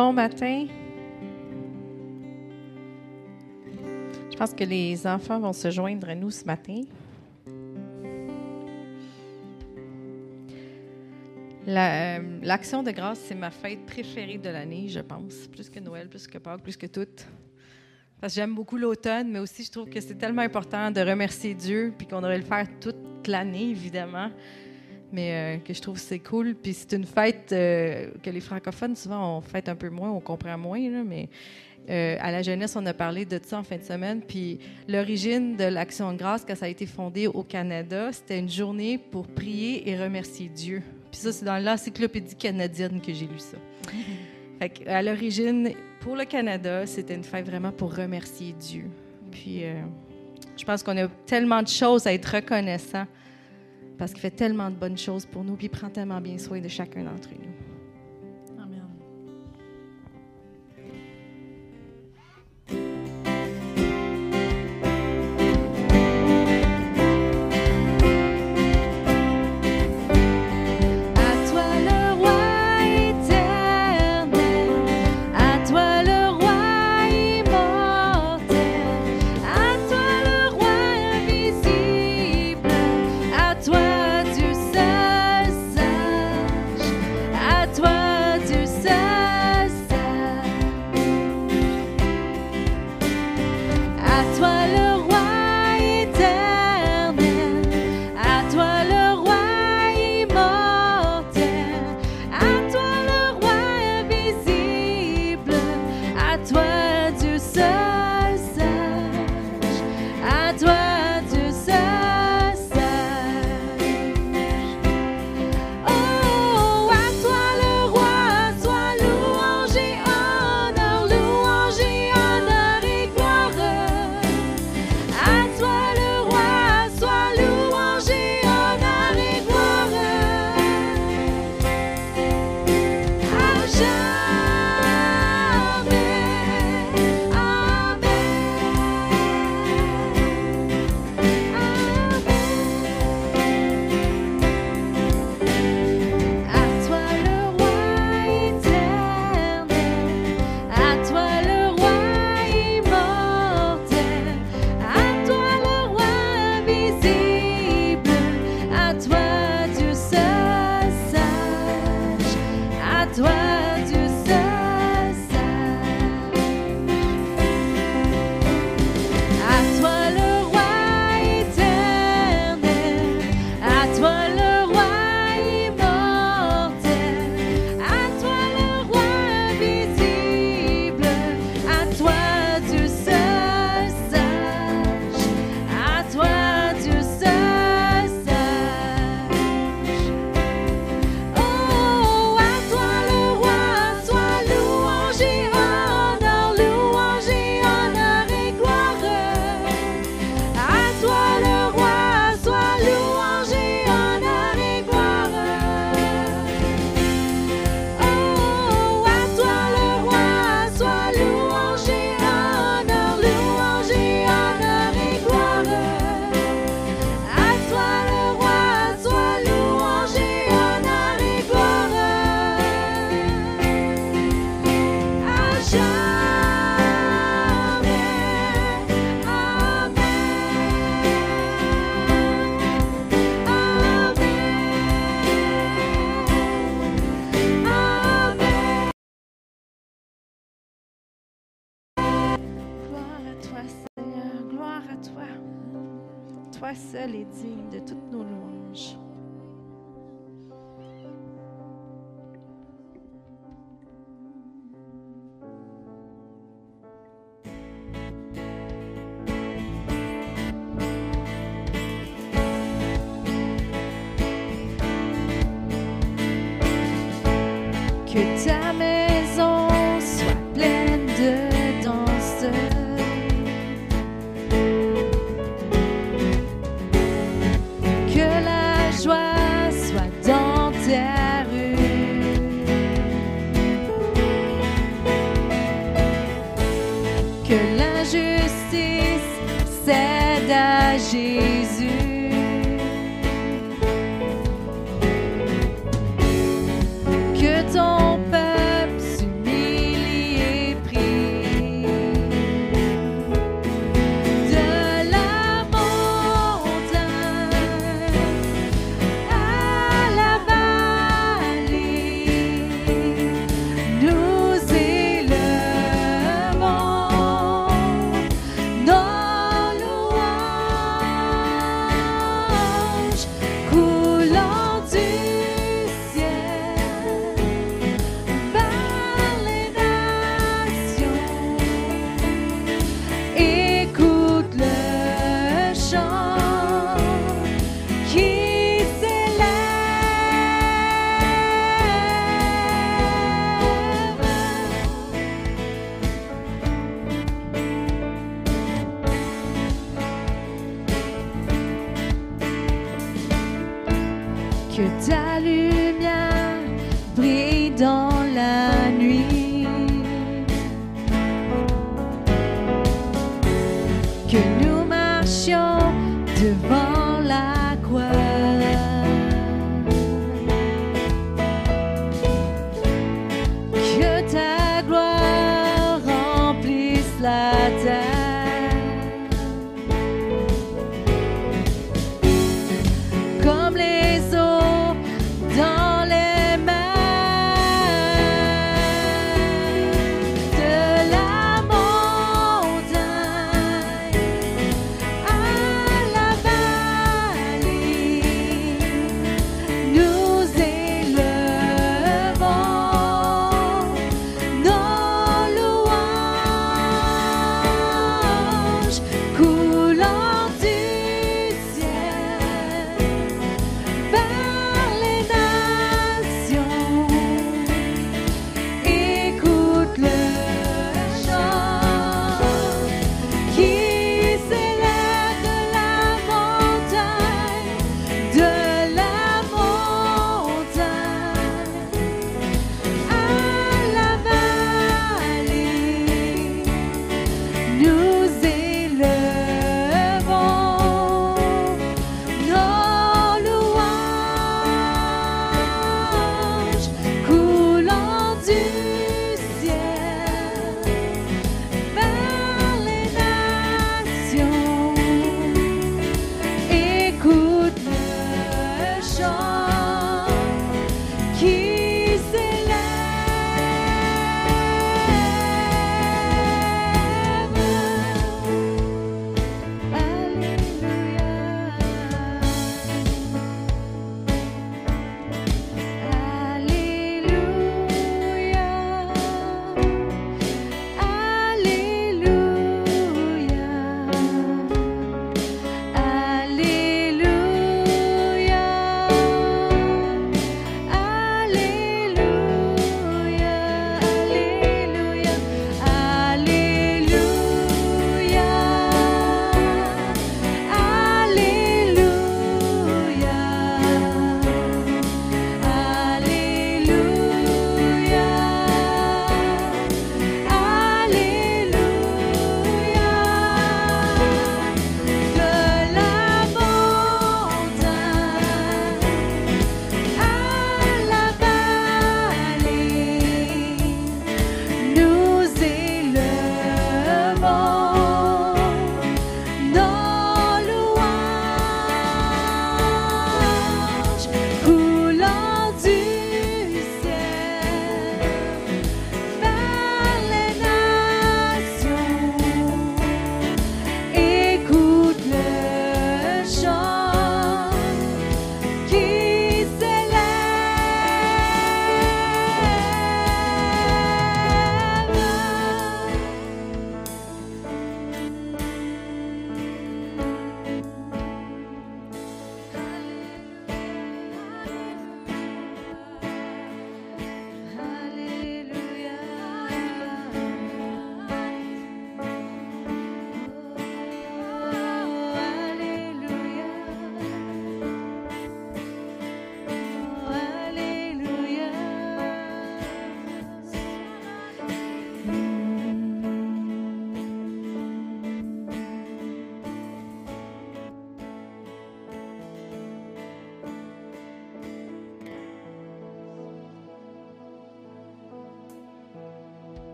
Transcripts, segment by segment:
Bon matin. Je pense que les enfants vont se joindre à nous ce matin. Euh, L'action de grâce, c'est ma fête préférée de l'année, je pense. Plus que Noël, plus que Pâques, plus que toutes. Parce que j'aime beaucoup l'automne, mais aussi je trouve que c'est tellement important de remercier Dieu, puis qu'on devrait le faire toute l'année, évidemment. Mais euh, que je trouve c'est cool. Puis c'est une fête euh, que les francophones, souvent, on fête un peu moins, on comprend moins, là, mais euh, à la jeunesse, on a parlé de ça en fin de semaine. Puis l'origine de l'Action de grâce, quand ça a été fondé au Canada, c'était une journée pour prier et remercier Dieu. Puis ça, c'est dans l'encyclopédie canadienne que j'ai lu ça. Fait à l'origine, pour le Canada, c'était une fête vraiment pour remercier Dieu. Puis je pense qu'on a tellement de choses à être reconnaissant parce qu'il fait tellement de bonnes choses pour nous, puis il prend tellement bien soin de chacun d'entre nous.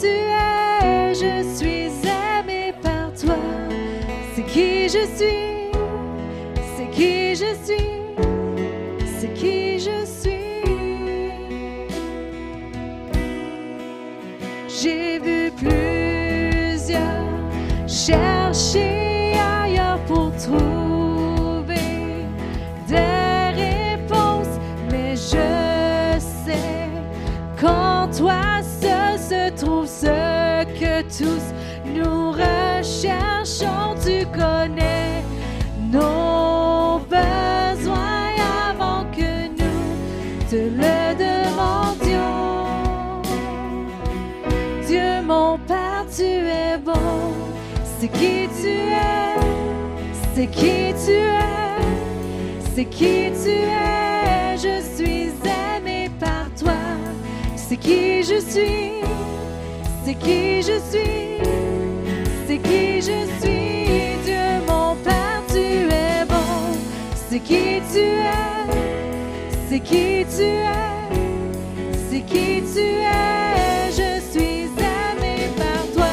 tu es, je suis aimé par toi, c'est qui je suis? C'est qui tu es, c'est qui tu es, je suis aimé par toi, c'est qui je suis, c'est qui je suis, c'est qui je suis, Dieu mon Père, tu es bon, c'est qui tu es, c'est qui tu es, c'est qui tu es, je suis aimé par toi,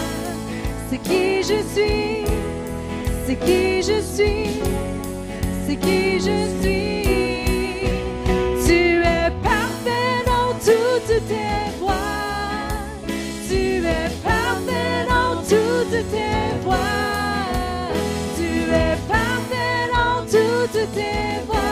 c'est qui je suis, c'est qui je suis, c'est qui je suis? Tu es parfait dans toutes tes voies, tu es parfait dans toutes tes voies, tu es parfait dans toutes tes voies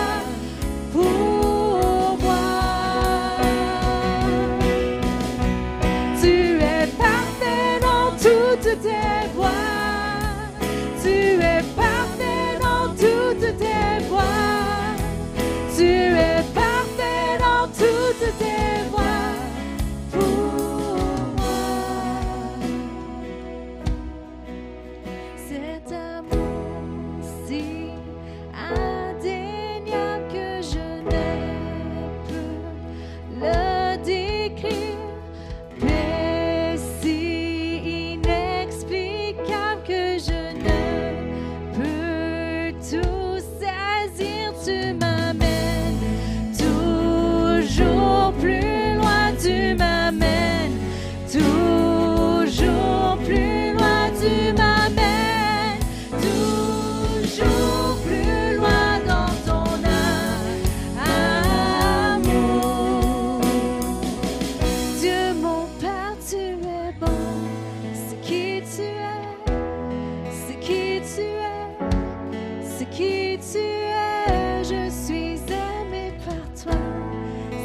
qui tu es, je suis aimé par toi,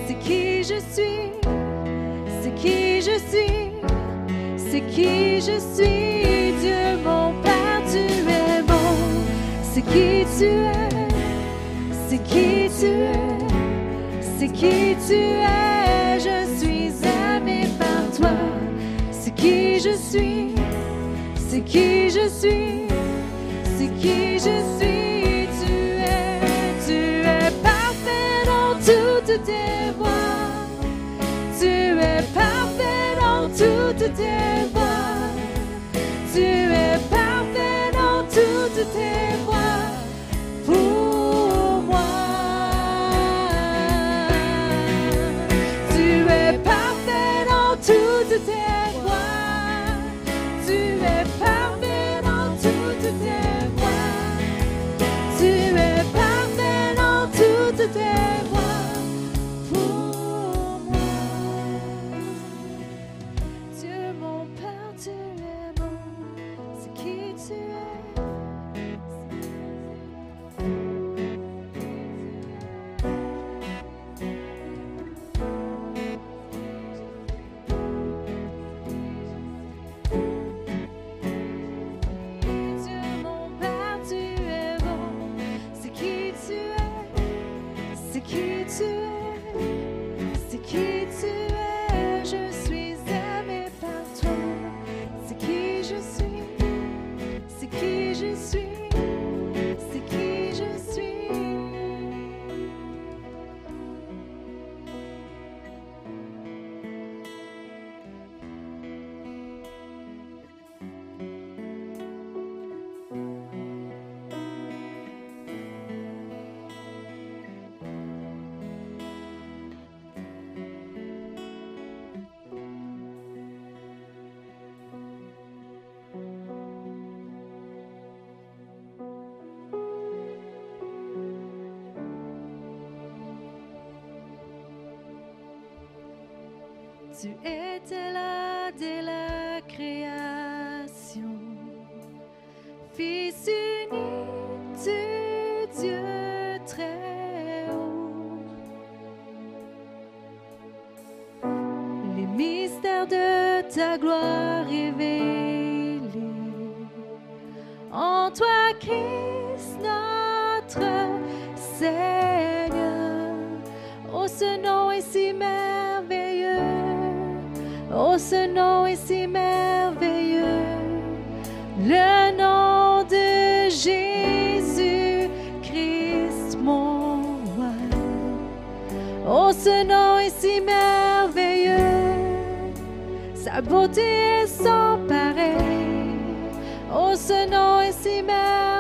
c'est qui je suis, c'est qui je suis, c'est qui je suis, Dieu mon Père, tu es bon, c'est qui tu es, c'est qui tu es, c'est qui tu es, je suis aimé par toi, c'est qui je suis, c'est qui je suis, c'est qui je suis, toutes nom est si merveilleux. Oh, ce nom est si merveilleux. Le nom de Jésus-Christ, mon roi. Oh, ce nom est si merveilleux. Sa beauté est sans pareil. Oh, ce nom est si merveilleux.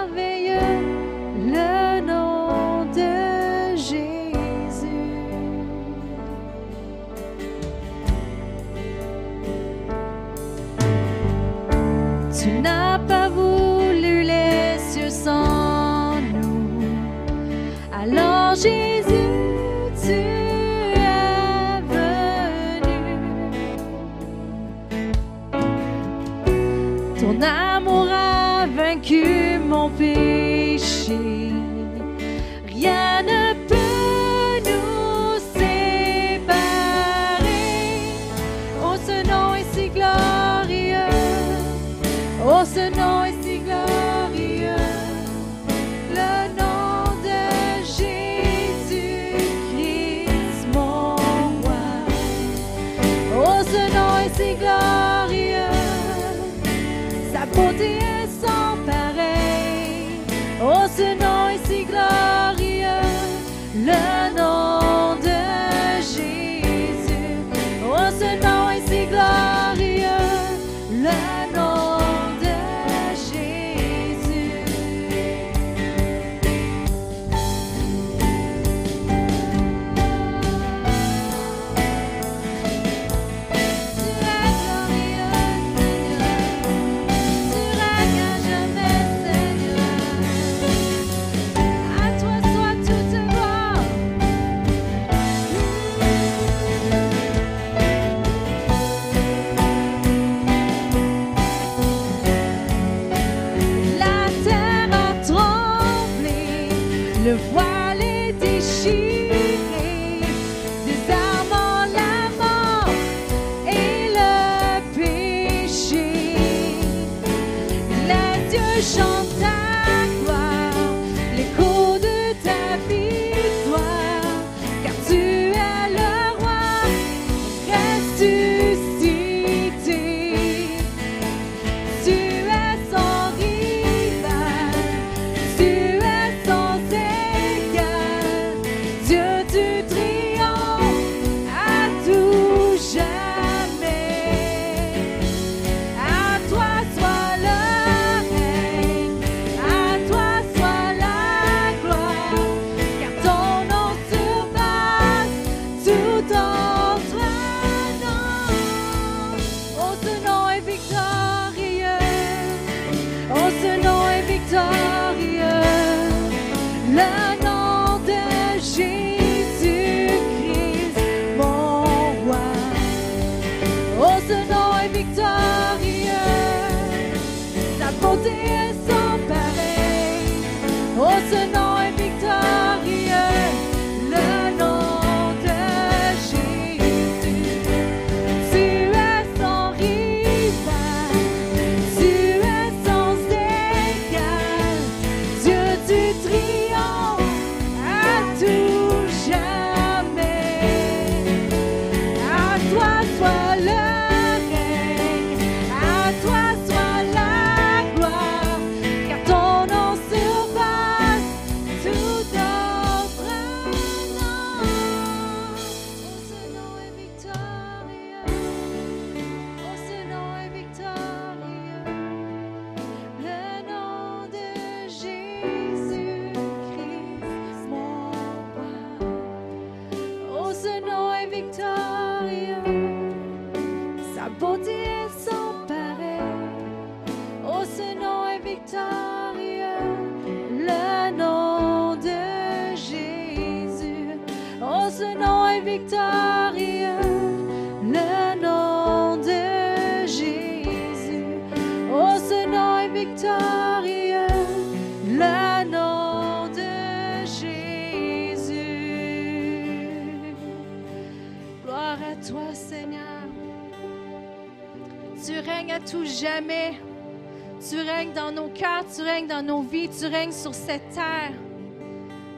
tu règnes dans nos vies, tu règnes sur cette terre.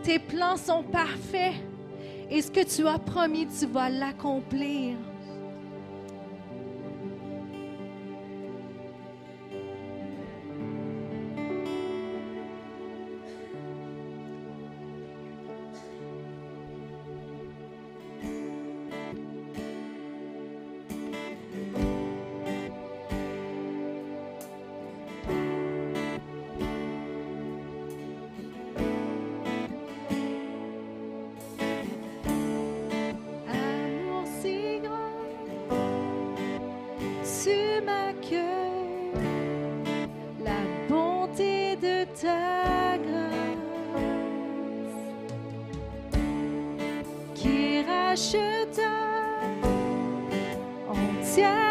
Tes plans sont parfaits. Et ce que tu as promis, tu vas l'accomplir. 学的，哦，天。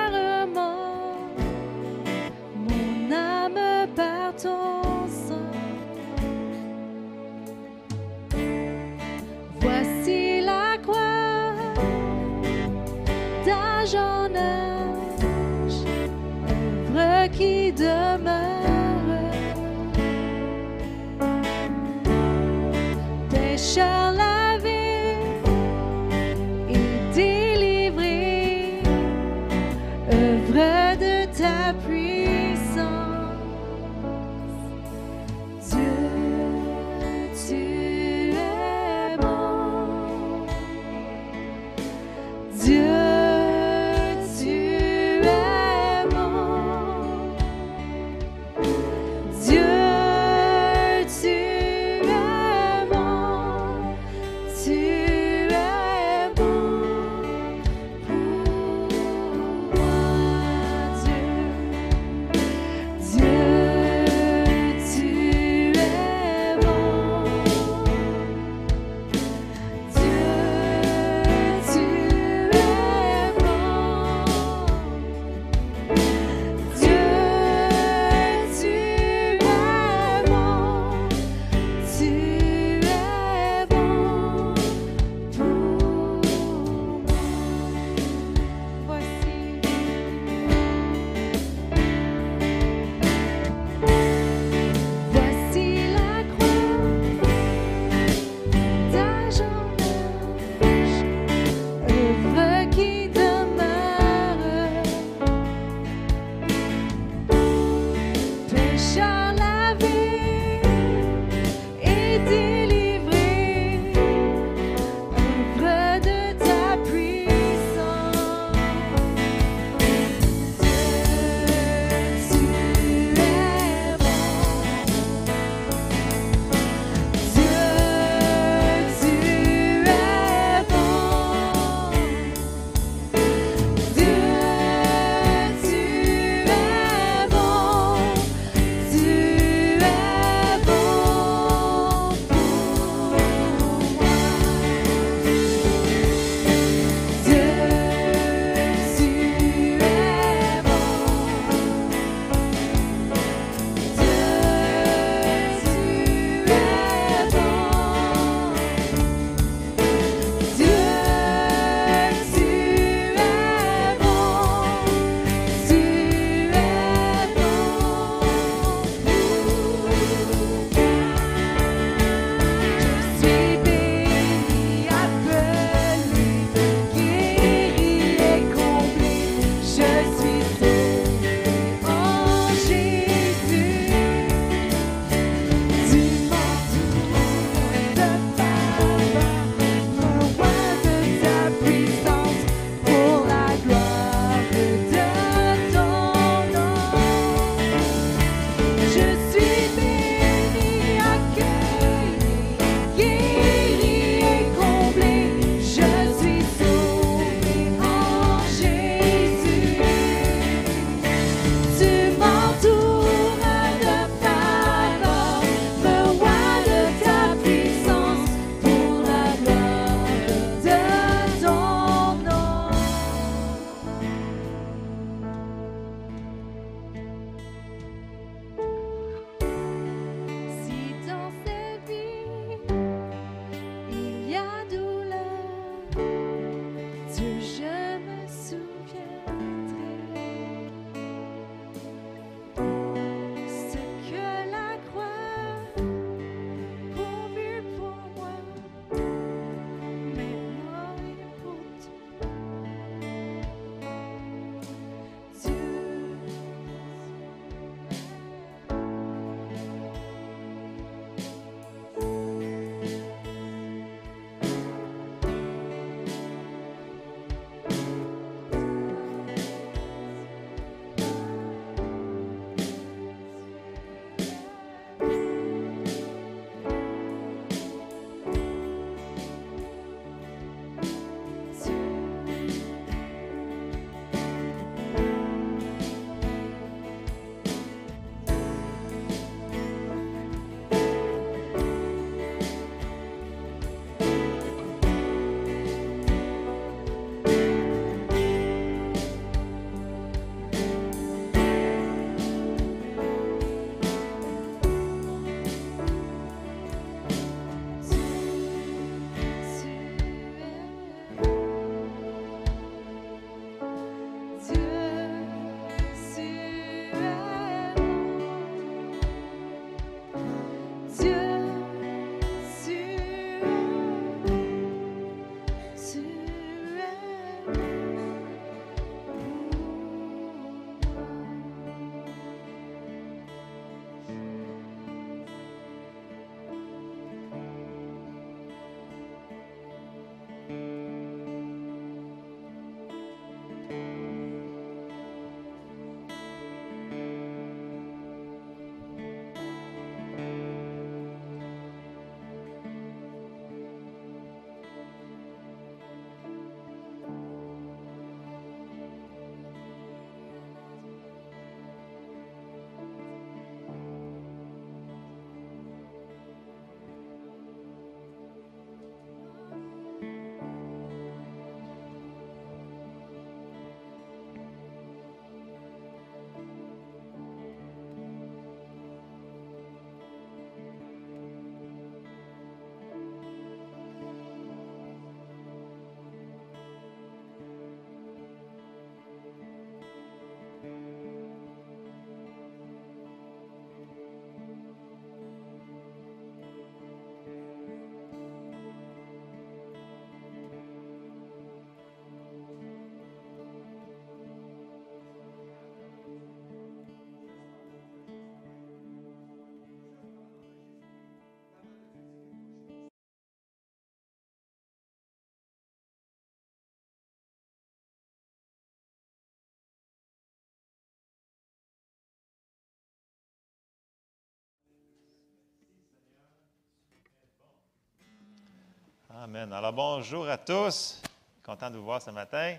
Amen. Alors bonjour à tous. Content de vous voir ce matin.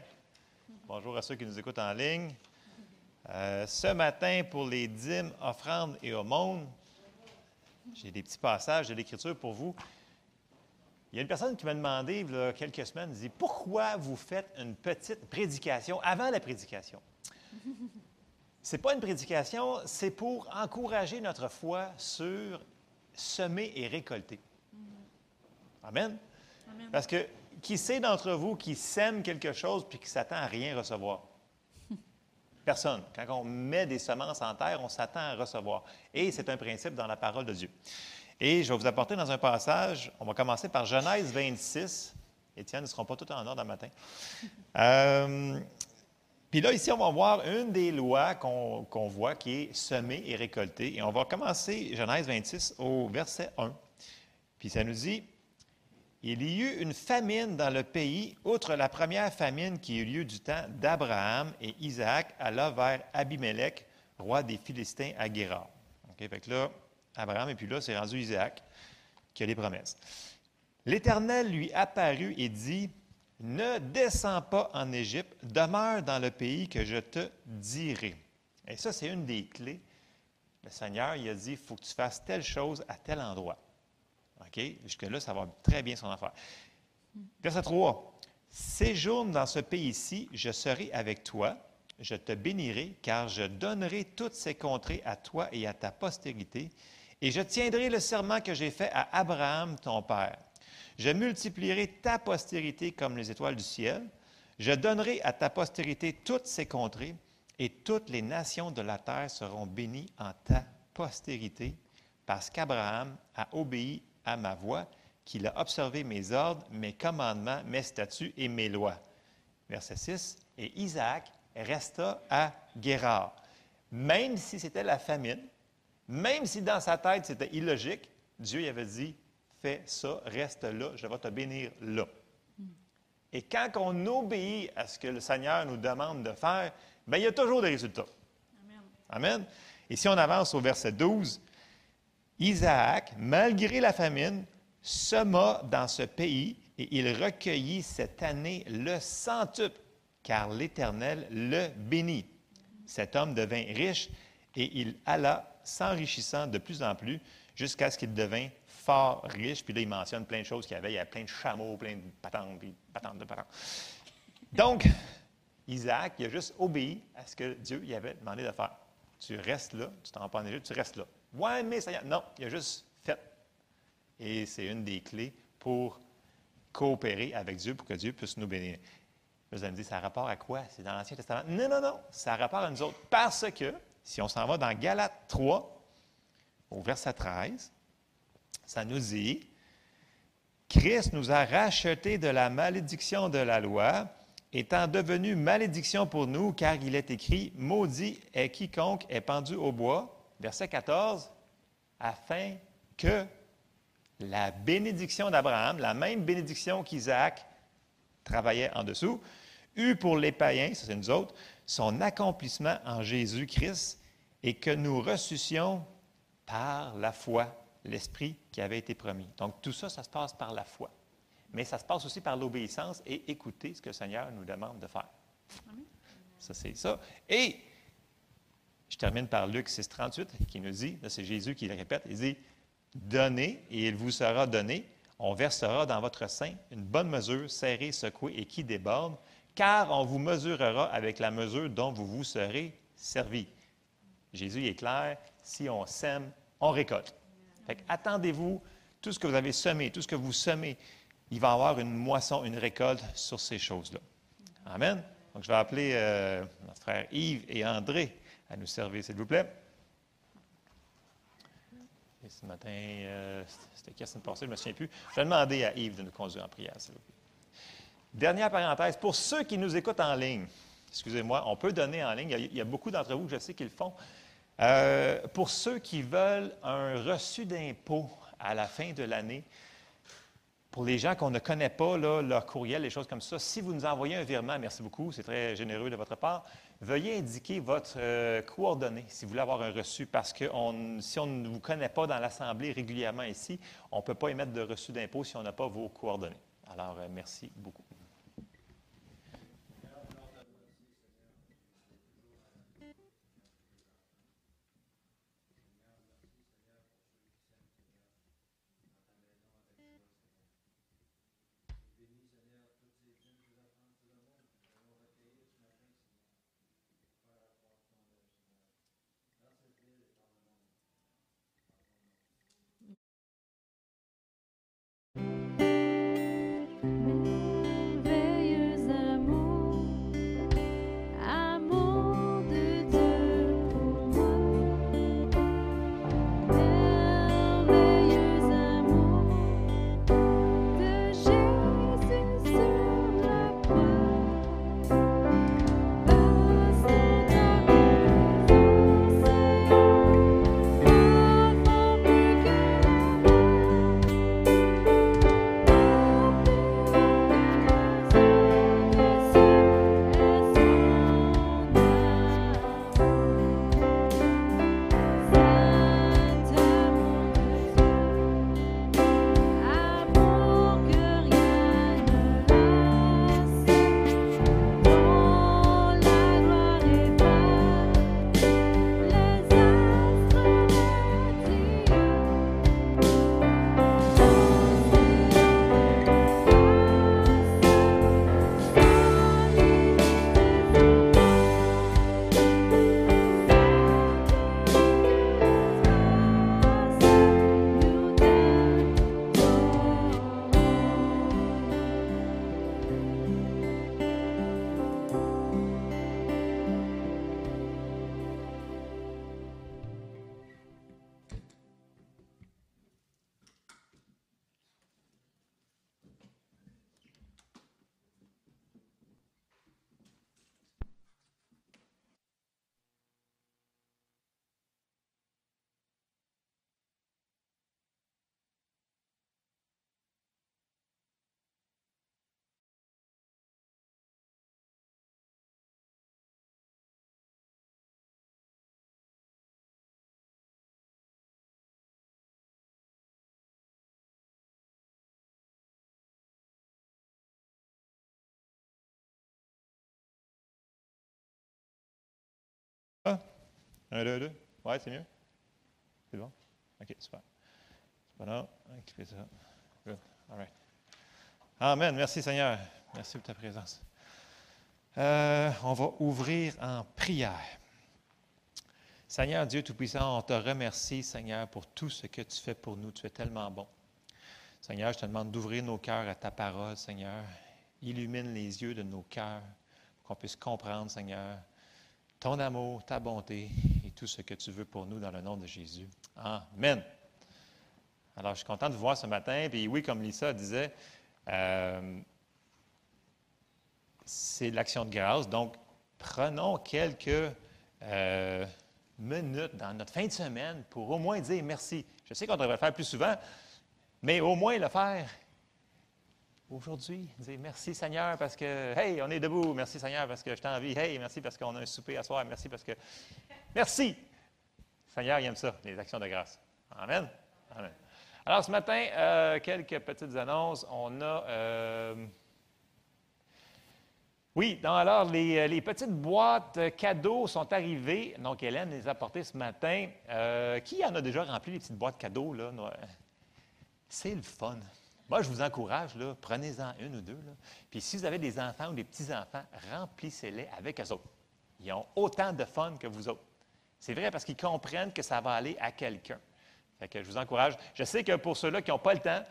Bonjour à ceux qui nous écoutent en ligne. Euh, ce matin, pour les dîmes, offrandes et aumônes, j'ai des petits passages de l'Écriture pour vous. Il y a une personne qui m'a demandé, il y a quelques semaines, dit Pourquoi vous faites une petite prédication avant la prédication Ce n'est pas une prédication, c'est pour encourager notre foi sur semer et récolter. Amen. Parce que qui sait d'entre vous qui sème quelque chose puis qui s'attend à rien recevoir? Personne. Quand on met des semences en terre, on s'attend à recevoir. Et c'est un principe dans la parole de Dieu. Et je vais vous apporter dans un passage, on va commencer par Genèse 26. Étienne, ne seront pas tous en ordre le matin. Euh, puis là, ici, on va voir une des lois qu'on voit qui est semer et récolter. Et on va commencer Genèse 26 au verset 1. Puis ça nous dit il y eut une famine dans le pays, outre la première famine qui eut lieu du temps d'Abraham, et Isaac alla vers Abimelech, roi des Philistins, à Guérar. OK, là, Abraham, et puis là, c'est rendu Isaac qui a les promesses. L'Éternel lui apparut et dit Ne descends pas en Égypte, demeure dans le pays que je te dirai. Et ça, c'est une des clés. Le Seigneur, il a dit Il faut que tu fasses telle chose à tel endroit. OK? Jusque-là, ça va très bien son affaire. Verset 3. Séjourne dans ce pays-ci, je serai avec toi, je te bénirai, car je donnerai toutes ces contrées à toi et à ta postérité, et je tiendrai le serment que j'ai fait à Abraham, ton père. Je multiplierai ta postérité comme les étoiles du ciel, je donnerai à ta postérité toutes ces contrées, et toutes les nations de la terre seront bénies en ta postérité, parce qu'Abraham a obéi à ma voix, qu'il a observé mes ordres, mes commandements, mes statuts et mes lois. Verset 6. Et Isaac resta à Guérard. Même si c'était la famine, même si dans sa tête c'était illogique, Dieu lui avait dit Fais ça, reste là, je vais te bénir là. Et quand on obéit à ce que le Seigneur nous demande de faire, bien, il y a toujours des résultats. Amen. Amen. Et si on avance au verset 12, Isaac, malgré la famine, sema dans ce pays et il recueillit cette année le centuple, car l'Éternel le bénit. Cet homme devint riche et il alla s'enrichissant de plus en plus jusqu'à ce qu'il devint fort riche. Puis là, il mentionne plein de choses qu'il y avait. Il y avait plein de chameaux, plein de patentes, patentes de patentes. Donc, Isaac, il a juste obéi à ce que Dieu lui avait demandé de faire. Tu restes là, tu t'en vas en Égypte, tu restes là. Ouais, mais ça y. Non, il a juste fait. Et c'est une des clés pour coopérer avec Dieu, pour que Dieu puisse nous bénir. Vous allez me dire, ça a rapport à quoi? C'est dans l'Ancien Testament? Non, non, non. Ça a rapport à nous autres. Parce que, si on s'en va dans Galates 3, au verset 13, ça nous dit Christ nous a rachetés de la malédiction de la loi, étant devenu malédiction pour nous, car il est écrit Maudit est quiconque est pendu au bois. Verset 14 Afin que la bénédiction d'Abraham, la même bénédiction qu'Isaac travaillait en dessous, eut pour les païens, ça c'est nous autres, son accomplissement en Jésus-Christ et que nous ressuscions par la foi l'Esprit qui avait été promis. Donc tout ça, ça se passe par la foi. Mais ça se passe aussi par l'obéissance et écouter ce que le Seigneur nous demande de faire. Ça, c'est ça. Et je termine par Luc 6, 38, qui nous dit, c'est Jésus qui le répète, il dit, Donnez et il vous sera donné, on versera dans votre sein une bonne mesure, serrée, secouée et qui déborde, car on vous mesurera avec la mesure dont vous vous serez servi. Jésus est clair, si on sème, on récolte. Fait attendez-vous, tout ce que vous avez semé, tout ce que vous semez, il va y avoir une moisson, une récolte sur ces choses-là. Amen. Donc, je vais appeler euh, notre frère Yves et André à nous servir, s'il vous plaît. Et ce matin, euh, c'était qui la semaine passée, je ne me souviens plus. Je vais demander à Yves de nous conduire en prière, s'il vous plaît. Dernière parenthèse, pour ceux qui nous écoutent en ligne, excusez-moi, on peut donner en ligne, il y a, beaucoup d'entre vous, je sais, qui le font. Euh, pour ceux qui veulent un reçu d'impôt à la fin de l'année, Pour les gens qu'on ne connaît pas, là, leur courriel, les choses comme ça, si vous nous envoyez un virement, merci beaucoup, c'est très généreux de votre part, veuillez indiquer votre euh, coordonnée si vous voulez avoir un reçu, parce que si on ne vous connaît pas dans l'Assemblée régulièrement ici, on ne peut pas émettre de reçu d'impôt si on n'a pas vos coordonnées. Alors, euh, merci beaucoup. 1, 2, 2. Ouais, c'est mieux? C'est bon? OK, super. Voilà, cliquez ça. Good. All right. Amen. Merci Seigneur. Merci pour ta présence. Euh, on va ouvrir en prière. Seigneur Dieu Tout-Puissant, on te remercie, Seigneur, pour tout ce que tu fais pour nous. Tu es tellement bon. Seigneur, je te demande d'ouvrir nos cœurs à ta parole, Seigneur. Illumine les yeux de nos cœurs pour qu'on puisse comprendre, Seigneur, ton amour, ta bonté tout ce que tu veux pour nous dans le nom de Jésus. Amen. Alors, je suis content de vous voir ce matin. Puis oui, comme Lisa disait, euh, c'est l'action de grâce. Donc, prenons quelques euh, minutes dans notre fin de semaine pour au moins dire merci. Je sais qu'on devrait le faire plus souvent, mais au moins le faire aujourd'hui. Dire merci Seigneur parce que, hey, on est debout. Merci Seigneur parce que je t'ai envie. Hey, merci parce qu'on a un souper à soir. Merci parce que. Merci. Seigneur, il aime ça, les actions de grâce. Amen. Amen. Alors, ce matin, euh, quelques petites annonces. On a. euh, oui, donc alors, les, les petites boîtes euh, cadeaux sont arrivées. Donc, Hélène les a portées ce matin. Euh, qui en a déjà rempli les petites boîtes cadeaux? Là? C'est le fun. Moi, je vous encourage, prenez-en une ou deux. Puis si vous avez des enfants ou des petits-enfants, remplissez-les avec eux autres. Ils ont autant de fun que vous autres. C'est vrai parce qu'ils comprennent que ça va aller à quelqu'un. Fait que je vous encourage. Je sais que pour ceux-là qui n'ont pas le temps,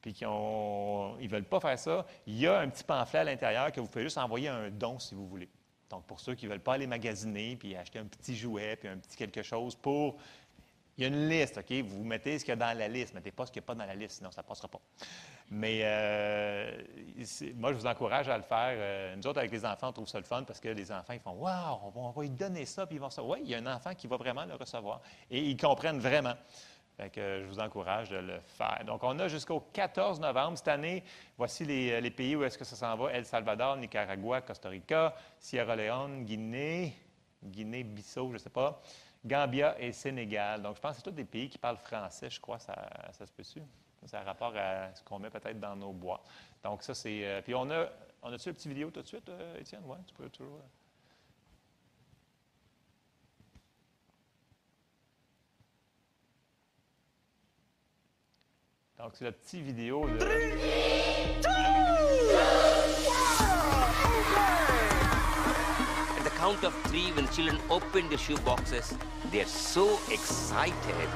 puis qui ne veulent pas faire ça, il y a un petit pamphlet à l'intérieur que vous pouvez juste envoyer un don si vous voulez. Donc, pour ceux qui ne veulent pas aller magasiner, puis acheter un petit jouet, puis un petit quelque chose pour... Il y a une liste, OK? Vous mettez ce qu'il y a dans la liste. Mettez pas ce qu'il n'y a pas dans la liste, sinon ça ne passera pas. Mais euh, moi, je vous encourage à le faire. Euh, nous autres, avec les enfants, on trouve ça le fun parce que les enfants, ils font Waouh, on va, lui donner ça, puis ils vont recevoir. Oui, il y a un enfant qui va vraiment le recevoir. Et ils comprennent vraiment. Fait que euh, je vous encourage de le faire. Donc, on a jusqu'au 14 novembre. Cette année, voici les, les pays où est-ce que ça s'en va. El Salvador, Nicaragua, Costa Rica, Sierra Leone, Guinée, Guinée-Bissau, je ne sais pas, Gambia et Sénégal. Donc, je pense que c'est tous des pays qui parlent français, je crois. Ça, ça se peut-tu? Ça a rapport à ce qu'on met peut-être dans nos bois. Donc, ça, c'est... euh, puis, on a... On a-tu le petit vidéo tout de suite, euh, Étienne? Oui, tu peux toujours... euh. Donc, c'est la petite vidéo. Count of three, when children open the shoe boxes, they're so excited.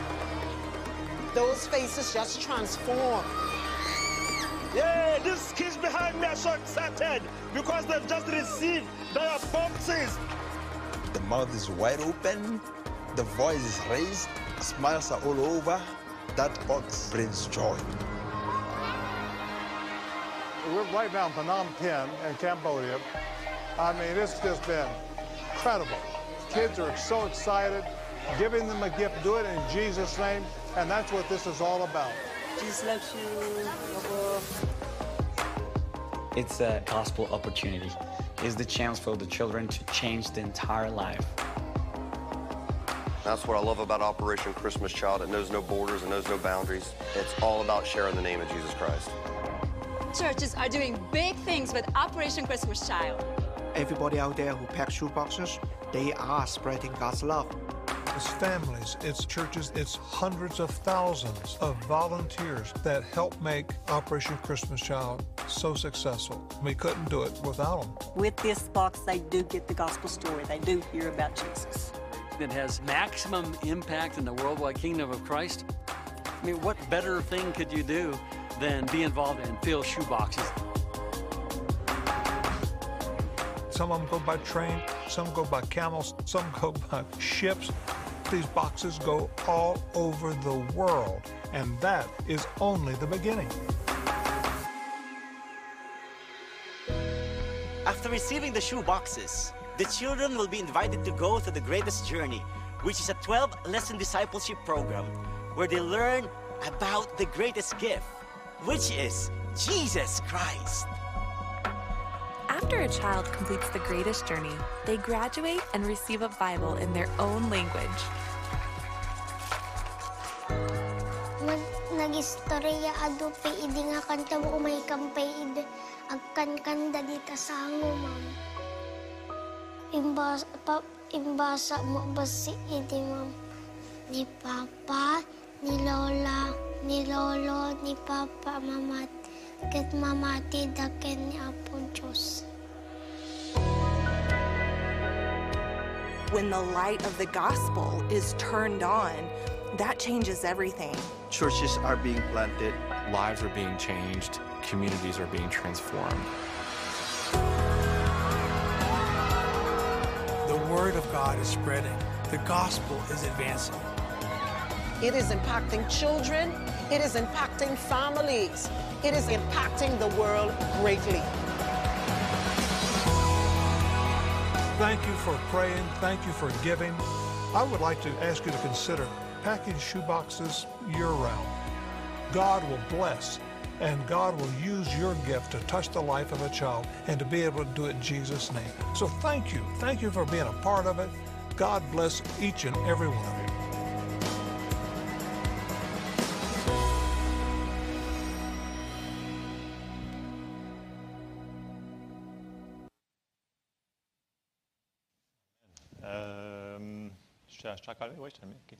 Those faces just transform. Yeah, these kids behind me are so excited because they've just received their boxes. The mouth is wide open, the voice is raised, smiles are all over. That box brings joy. We're right now in Phnom Penh in Cambodia. I mean, it's just been incredible. Kids are so excited. Giving them a gift, do it in Jesus' name, and that's what this is all about. Jesus loves you. It's a gospel opportunity. It's the chance for the children to change the entire life. That's what I love about Operation Christmas Child. It knows no borders, it knows no boundaries. It's all about sharing the name of Jesus Christ. Churches are doing big things with Operation Christmas Child. Everybody out there who packs shoe boxes, they are spreading God's love. It's families, it's churches, it's hundreds of thousands of volunteers that help make Operation Christmas Child so successful. We couldn't do it without them. With this box, they do get the gospel story. They do hear about Jesus. It has maximum impact in the worldwide kingdom of Christ. I mean, what better thing could you do than be involved and fill shoe boxes? Some of them go by train, some go by camels, some go by ships. These boxes go all over the world, and that is only the beginning. After receiving the shoe boxes, the children will be invited to go to the greatest journey, which is a 12 lesson discipleship program where they learn about the greatest gift, which is Jesus Christ. After a child completes the greatest journey, they graduate and receive a Bible in their own language. Mag nagistorya ado pe idi nga kanta mo may kampay id agkan kanda dita sa ango ma'am. Imbasa, pa, imbasa mo basi idi ma'am. Ni papa, ni lola, ni lolo, ni papa, mamat. Kat mamati daken ni apon Diyos. When the light of the gospel is turned on, that changes everything. Churches are being planted. Lives are being changed, communities are being transformed. The word of God is spreading. The gospel is advancing. It is impacting children. It is impacting families. It is impacting the world greatly. Thank you for praying. Thank you for giving. I would like to ask you to consider packing shoeboxes year round. God will bless and God will use your gift to touch the life of a child and to be able to do it in Jesus' name. So thank you. Thank you for being a part of it. God bless each and every one of you. Je encore là? Oui, je là. OK.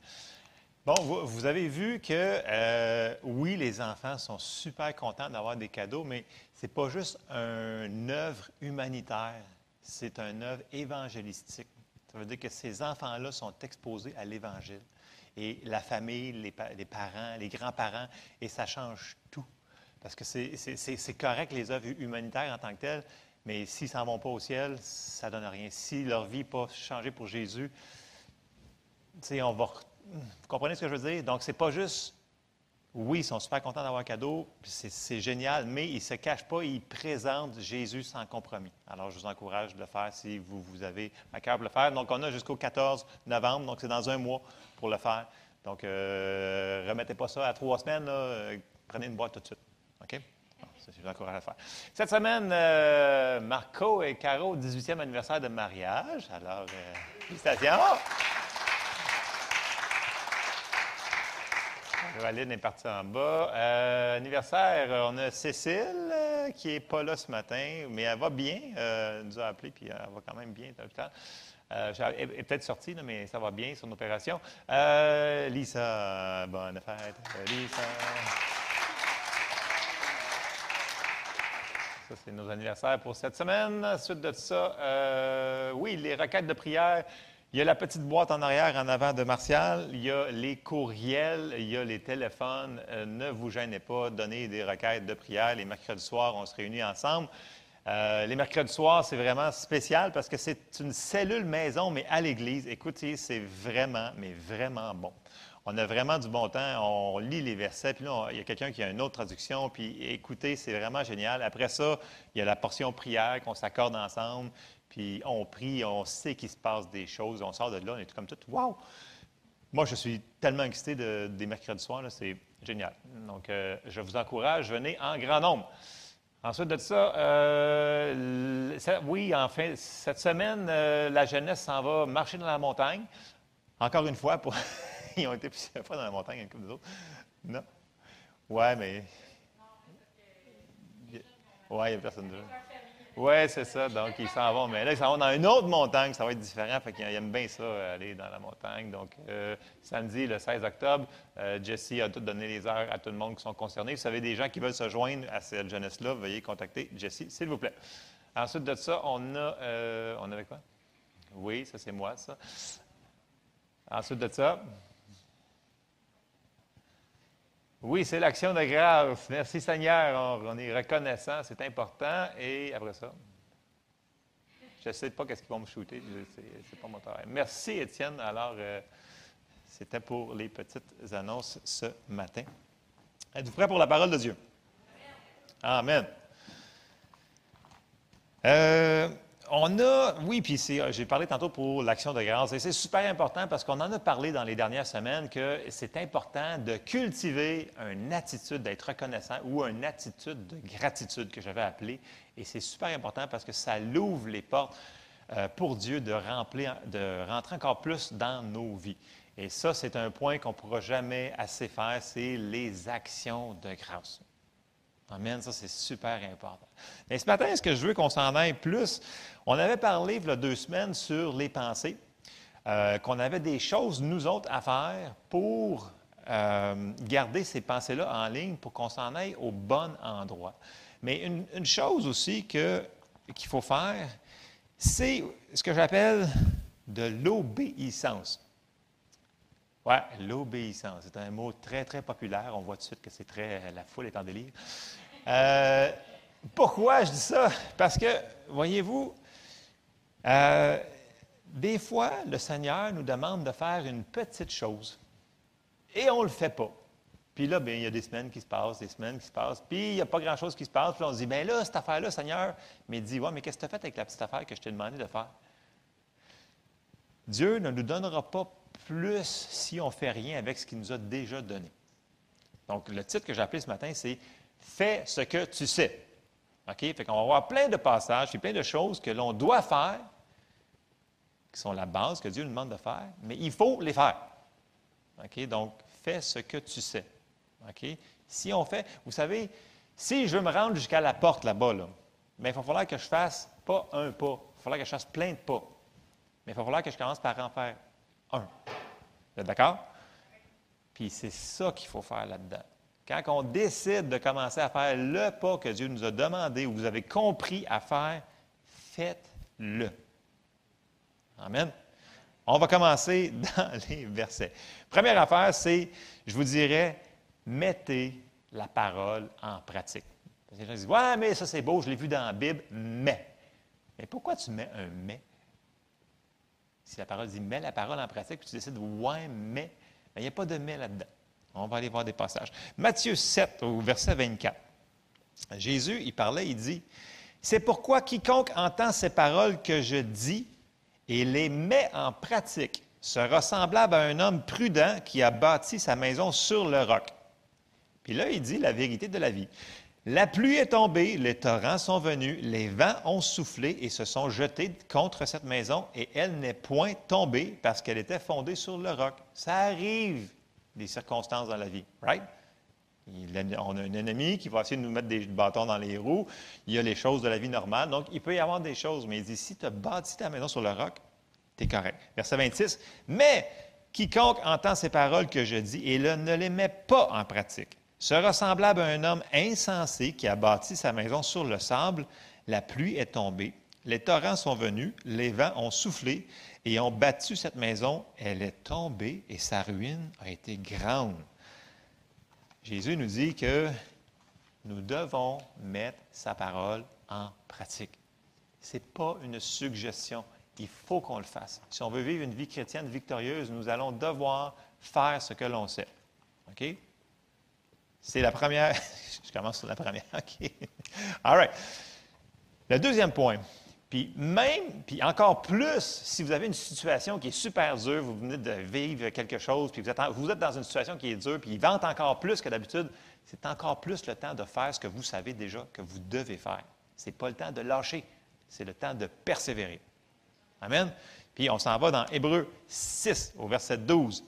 Bon, vous, avez vu que, euh, oui, les enfants sont super contents d'avoir des cadeaux, mais ce n'est pas juste une œuvre humanitaire, c'est une œuvre évangélistique. Ça veut dire que ces enfants-là sont exposés à l'Évangile. Et la famille, les, pa- les parents, les grands-parents, et ça change tout. Parce que c'est- correct, les œuvres humanitaires en tant que telles, mais s'ils s'en vont pas au ciel, ça donne rien. Si leur vie n'est pas changée pour Jésus, on va. Vous comprenez ce que je veux dire? Donc, c'est pas juste. Oui, ils sont super contents d'avoir un cadeau, c'est génial, mais ils ne se cachent pas, ils présentent Jésus sans compromis. Alors, je vous encourage de le faire si vous, vous avez à cœur de le faire. Donc, on a jusqu'au 14 novembre, donc c'est dans un mois pour le faire. Donc, euh, remettez pas ça à trois semaines. euh, prenez une boîte tout de suite. OK? Je vous encourage à le faire. Cette semaine, euh, Marco et Caro, 18e anniversaire de mariage. Alors, félicitations. Valine est partie en bas. Euh, anniversaire, euh, on a Cécile euh, qui n'est pas là ce matin, mais elle va bien. Elle nous a appelé, puis elle va quand même bien à l'hôpital. Elle est peut-être sortie, mais ça va bien, son opération. Lisa, bonne fête, Lisa. Ça, c'est nos anniversaires pour cette semaine. Suite de ça, oui, les requêtes de prière. Il y a la petite boîte en arrière, en avant de Martial. Il y a les courriels, il y a les téléphones. Euh, ne vous gênez pas, donnez des requêtes de prière. Les mercredis soirs, on se réunit ensemble. Euh, les mercredis soirs, c'est vraiment spécial parce que c'est une cellule maison, mais à l'église. Écoutez, c'est vraiment, mais vraiment bon. On a vraiment du bon temps. On lit les versets, puis là, il y a quelqu'un qui a une autre traduction, puis écoutez, c'est vraiment génial. Après ça, il y a la portion prière qu'on s'accorde ensemble, puis on prie, on sait qu'il se passe des choses. On sort de là, on est tout comme tout. Wow! Moi, je suis tellement excité de- des mercredis soirs, c'est génial. Donc, euh, je vous encourage, venez en grand nombre. Ensuite de ça, euh, ça- oui, enfin, cette semaine, euh, la jeunesse s'en va marcher dans la montagne. Encore une fois, pour... ils ont été plusieurs fois dans la montagne, une couple d'autres. Non? Ouais, mais. Ouais, il n'y a personne là. Oui, c'est ça. Donc, ils s'en vont. Mais là, ils s'en vont dans une autre montagne. Ça va être différent. Fait qu'ils aiment bien ça, aller dans la montagne. Donc, euh, samedi, le 16 octobre, euh, Jesse a tout donné les heures à tout le monde qui sont concernés. Vous savez, des gens qui veulent se joindre à cette jeunesse-là, veuillez contacter Jesse, s'il vous plaît. Ensuite de ça, on a. euh, on avait quoi? Oui, ça, c'est moi, ça. Ensuite de ça. Oui, c'est l'action de grâce. Merci Seigneur. On, est reconnaissant, c'est important. Et après ça, je ne sais pas qu'est-ce qu'ils vont me shooter. c'est pas mon travail. Merci Étienne. Alors, euh, c'était pour les petites annonces ce matin. Êtes-vous prêts pour la parole de Dieu? Amen. Euh, on a, oui, puis c'est- j'ai parlé tantôt pour l'action de grâce, et c'est super important parce qu'on en a parlé dans les dernières semaines que c'est important de cultiver une attitude d'être reconnaissant ou une attitude de gratitude que j'avais appelée. Et c'est super important parce que ça l'ouvre les portes euh, pour Dieu de, remplir, de rentrer encore plus dans nos vies. Et ça, c'est un point qu'on ne pourra jamais assez faire, c'est les actions de grâce. Amen, ça c'est super important. Mais ce matin, est-ce que je veux qu'on s'en aille plus? On avait parlé il y a deux semaines sur les pensées, euh, qu'on avait des choses, nous autres, à faire pour euh, garder ces pensées-là en ligne, pour qu'on s'en aille au bon endroit. Mais une, chose aussi qu'il faut faire, c'est ce que j'appelle de l'obéissance. Oui, l'obéissance. C'est un mot très, très populaire. On voit tout de suite que c'est très. La foule est en délire. Euh, pourquoi je dis ça? Parce que, voyez-vous, euh, des fois, le Seigneur nous demande de faire une petite chose et on ne le fait pas. Puis là, bien, il y a des semaines qui se passent, des semaines qui se passent, puis il n'y a pas grand-chose qui se passe. Puis on se dit, bien là, cette affaire-là, Seigneur, mais il dit, ouais, mais qu'est-ce que tu as fait avec la petite affaire que je t'ai demandé de faire? Dieu ne nous donnera pas plus si on ne fait rien avec ce qu'il nous a déjà donné. Donc, le titre que j'ai appelé ce matin, c'est Fais ce que tu sais. OK? Fait qu'on va avoir plein de passages, puis plein de choses que l'on doit faire, qui sont la base que Dieu nous demande de faire, mais il faut les faire. OK? Donc, fais ce que tu sais. OK? Si on fait, vous savez, si je veux me rendre jusqu'à la porte là-bas, là, bien, il va falloir que je fasse pas un pas, il va falloir que je fasse plein de pas. Mais il va falloir que je commence par en faire un. Vous êtes d'accord? Puis c'est ça qu'il faut faire là-dedans. Quand on décide de commencer à faire le pas que Dieu nous a demandé ou vous avez compris à faire, faites-le. Amen. On va commencer dans les versets. Première affaire, c'est, je vous dirais, mettez la parole en pratique. Les gens disent, ouais, mais ça c'est beau, je l'ai vu dans la Bible, mais. Mais pourquoi tu mets un mais? Si la parole dit mets la parole en pratique, tu décides ouais, mais, il n'y a pas de mais là-dedans. On va aller voir des passages. Matthieu 7, au verset 24. Jésus, il parlait, il dit C'est pourquoi quiconque entend ces paroles que je dis et les met en pratique sera semblable à un homme prudent qui a bâti sa maison sur le roc. Puis là, il dit la vérité de la vie. La pluie est tombée, les torrents sont venus, les vents ont soufflé et se sont jetés contre cette maison, et elle n'est point tombée parce qu'elle était fondée sur le roc. Ça arrive, des circonstances dans la vie, right? On a un ennemi qui va essayer de nous mettre des bâtons dans les roues. Il y a les choses de la vie normale. Donc, il peut y avoir des choses, mais il dit si tu as bâti ta maison sur le roc, tu es correct. Verset 26. Mais quiconque entend ces paroles que je dis et ne les met pas en pratique sera semblable à un homme insensé qui a bâti sa maison sur le sable. La pluie est tombée, les torrents sont venus, les vents ont soufflé et ont battu cette maison. Elle est tombée et sa ruine a été grande. Jésus nous dit que nous devons mettre sa parole en pratique. Ce n'est pas une suggestion. Il faut qu'on le fasse. Si on veut vivre une vie chrétienne victorieuse, nous allons devoir faire ce que l'on sait. OK? C'est la première. Je commence sur la première. OK. All right. Le deuxième point. Puis même, puis encore plus, si vous avez une situation qui est super dure, vous venez de vivre quelque chose, puis vous êtes, vous êtes dans une situation qui est dure, puis il vente encore plus que d'habitude, c'est encore plus le temps de faire ce que vous savez déjà que vous devez faire. Ce n'est pas le temps de lâcher, c'est le temps de persévérer. Amen. Puis on s'en va dans Hébreu 6 au verset 12.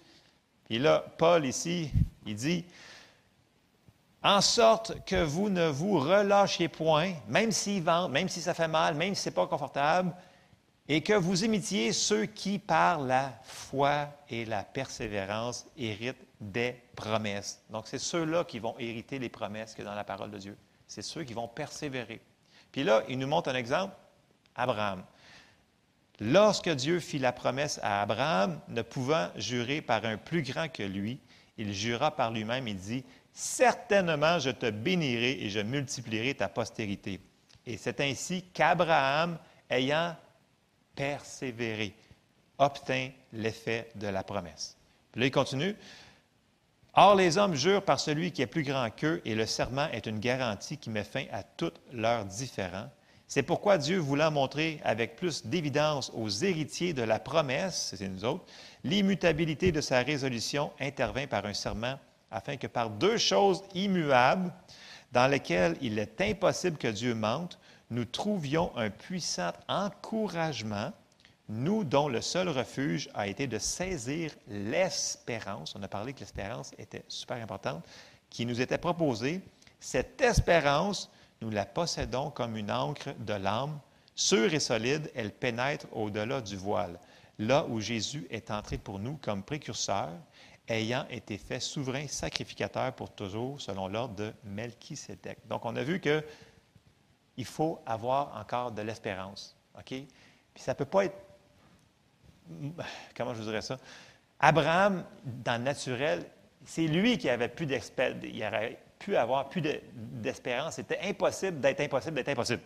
Puis là, Paul ici, il dit, en sorte que vous ne vous relâchiez point, même s'ils vendent, même si ça fait mal, même si ce n'est pas confortable, et que vous imitiez ceux qui, par la foi et la persévérance, héritent des promesses. Donc, c'est ceux-là qui vont hériter les promesses que dans la parole de Dieu. C'est ceux qui vont persévérer. Puis là, il nous montre un exemple, Abraham. Lorsque Dieu fit la promesse à Abraham, ne pouvant jurer par un plus grand que lui, il jura par lui-même et dit, Certainement je te bénirai et je multiplierai ta postérité. Et c'est ainsi qu'Abraham, ayant persévéré, obtint l'effet de la promesse. Puis là, il continue. Or, les hommes jurent par celui qui est plus grand qu'eux, et le serment est une garantie qui met fin à tous leurs différends. C'est pourquoi Dieu, voulant montrer avec plus d'évidence aux héritiers de la promesse, c'est nous autres, l'immutabilité de sa résolution, intervint par un serment, afin que par deux choses immuables, dans lesquelles il est impossible que Dieu mente, nous trouvions un puissant encouragement, nous dont le seul refuge a été de saisir l'espérance, on a parlé que l'espérance était super importante, qui nous était proposée. Cette espérance, nous la possédons comme une encre de l'âme, sûre et solide, elle pénètre au-delà du voile, là où Jésus est entré pour nous comme précurseur, ayant été fait souverain sacrificateur pour toujours, selon l'ordre de Melchisédek. Donc, on a vu que il faut avoir encore de l'espérance. OK? Puis ça ne peut pas être. Comment je vous dirais ça? Abraham, dans le naturel, c'est lui qui avait plus d'espérance. Il aurait pu avoir plus de- d'espérance. C'était impossible d'être impossible d'être impossible.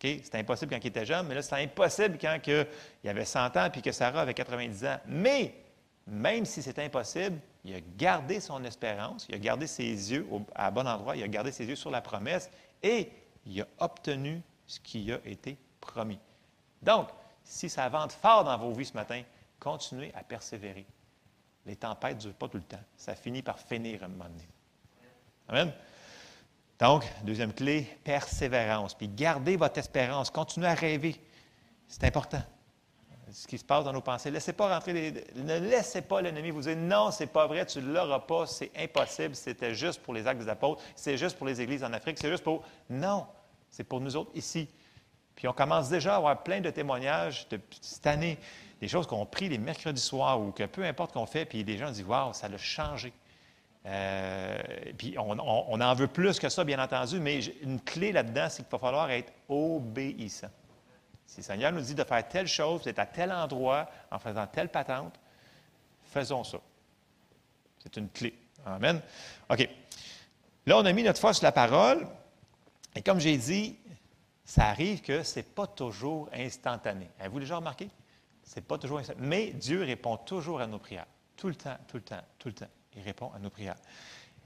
C'était impossible quand il était jeune, mais là, c'était impossible quand que il avait 100 ans puis que Sarah avait 90 ans. Mais, même si c'était impossible, il a gardé son espérance, il a gardé ses yeux à bon endroit, il a gardé ses yeux sur la promesse et il a obtenu ce qui a été promis. Donc, si ça vente fort dans vos vies ce matin, continuez à persévérer. Les tempêtes ne durent pas tout le temps. Ça finit par finir à un moment donné. Amen. Donc, deuxième clé, persévérance. Puis gardez votre espérance. Continuez à rêver. C'est important. Ce qui se passe dans nos pensées. Laissez pas rentrer les- ne laissez pas l'ennemi vous dire non, c'est pas vrai, tu ne l'auras pas, c'est impossible, c'était juste pour les actes des apôtres, c'est juste pour les églises en Afrique, c'est juste pour. Non, c'est pour nous autres ici. Puis on commence déjà à avoir plein de témoignages de cette année, des choses qu'on prie les mercredis soirs ou que peu importe qu'on fait, puis les gens disent Waouh, ça l'a changé. Euh, puis on, on- en veut plus que ça, bien entendu, mais une clé là-dedans, c'est qu'il va falloir être obéissant. Si le Seigneur nous dit de faire telle chose, d'être à tel endroit, en faisant telle patente, faisons ça. C'est une clé. Amen. OK. Là, on a mis notre foi sur la parole. Et comme j'ai dit, ça arrive que ce n'est pas toujours instantané. Avez-vous déjà remarqué? Ce n'est pas toujours instantané. Mais Dieu répond toujours à nos prières. Tout le temps, tout le temps, tout le temps. Il répond à nos prières.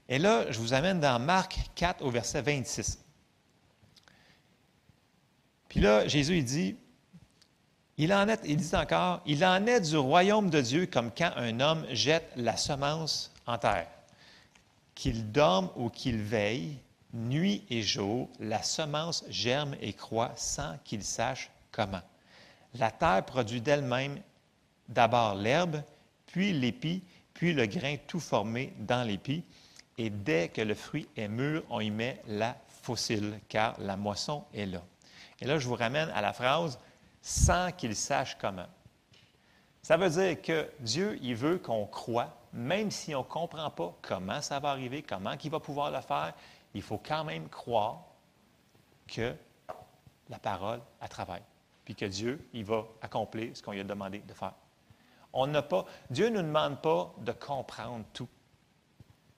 Et là, je vous amène dans Marc 4 au verset 26. Puis là, Jésus, il dit, Il en est, il dit encore, il en est du royaume de Dieu comme quand un homme jette la semence en terre. Qu'il dorme ou qu'il veille, nuit et jour, la semence germe et croît sans qu'il sache comment. La terre produit d'elle-même d'abord l'herbe, puis l'épi, puis le grain tout formé dans l'épi. Et dès que le fruit est mûr, on y met la fossile, car la moisson est là. Et là, je vous ramène à la phrase sans qu'il sache comment. Ça veut dire que Dieu, il veut qu'on croit, même si on ne comprend pas comment ça va arriver, comment il va pouvoir le faire, il faut quand même croire que la parole, a travaille, puis que Dieu, il va accomplir ce qu'on lui a demandé de faire. On n'a pas, Dieu ne nous demande pas de comprendre tout.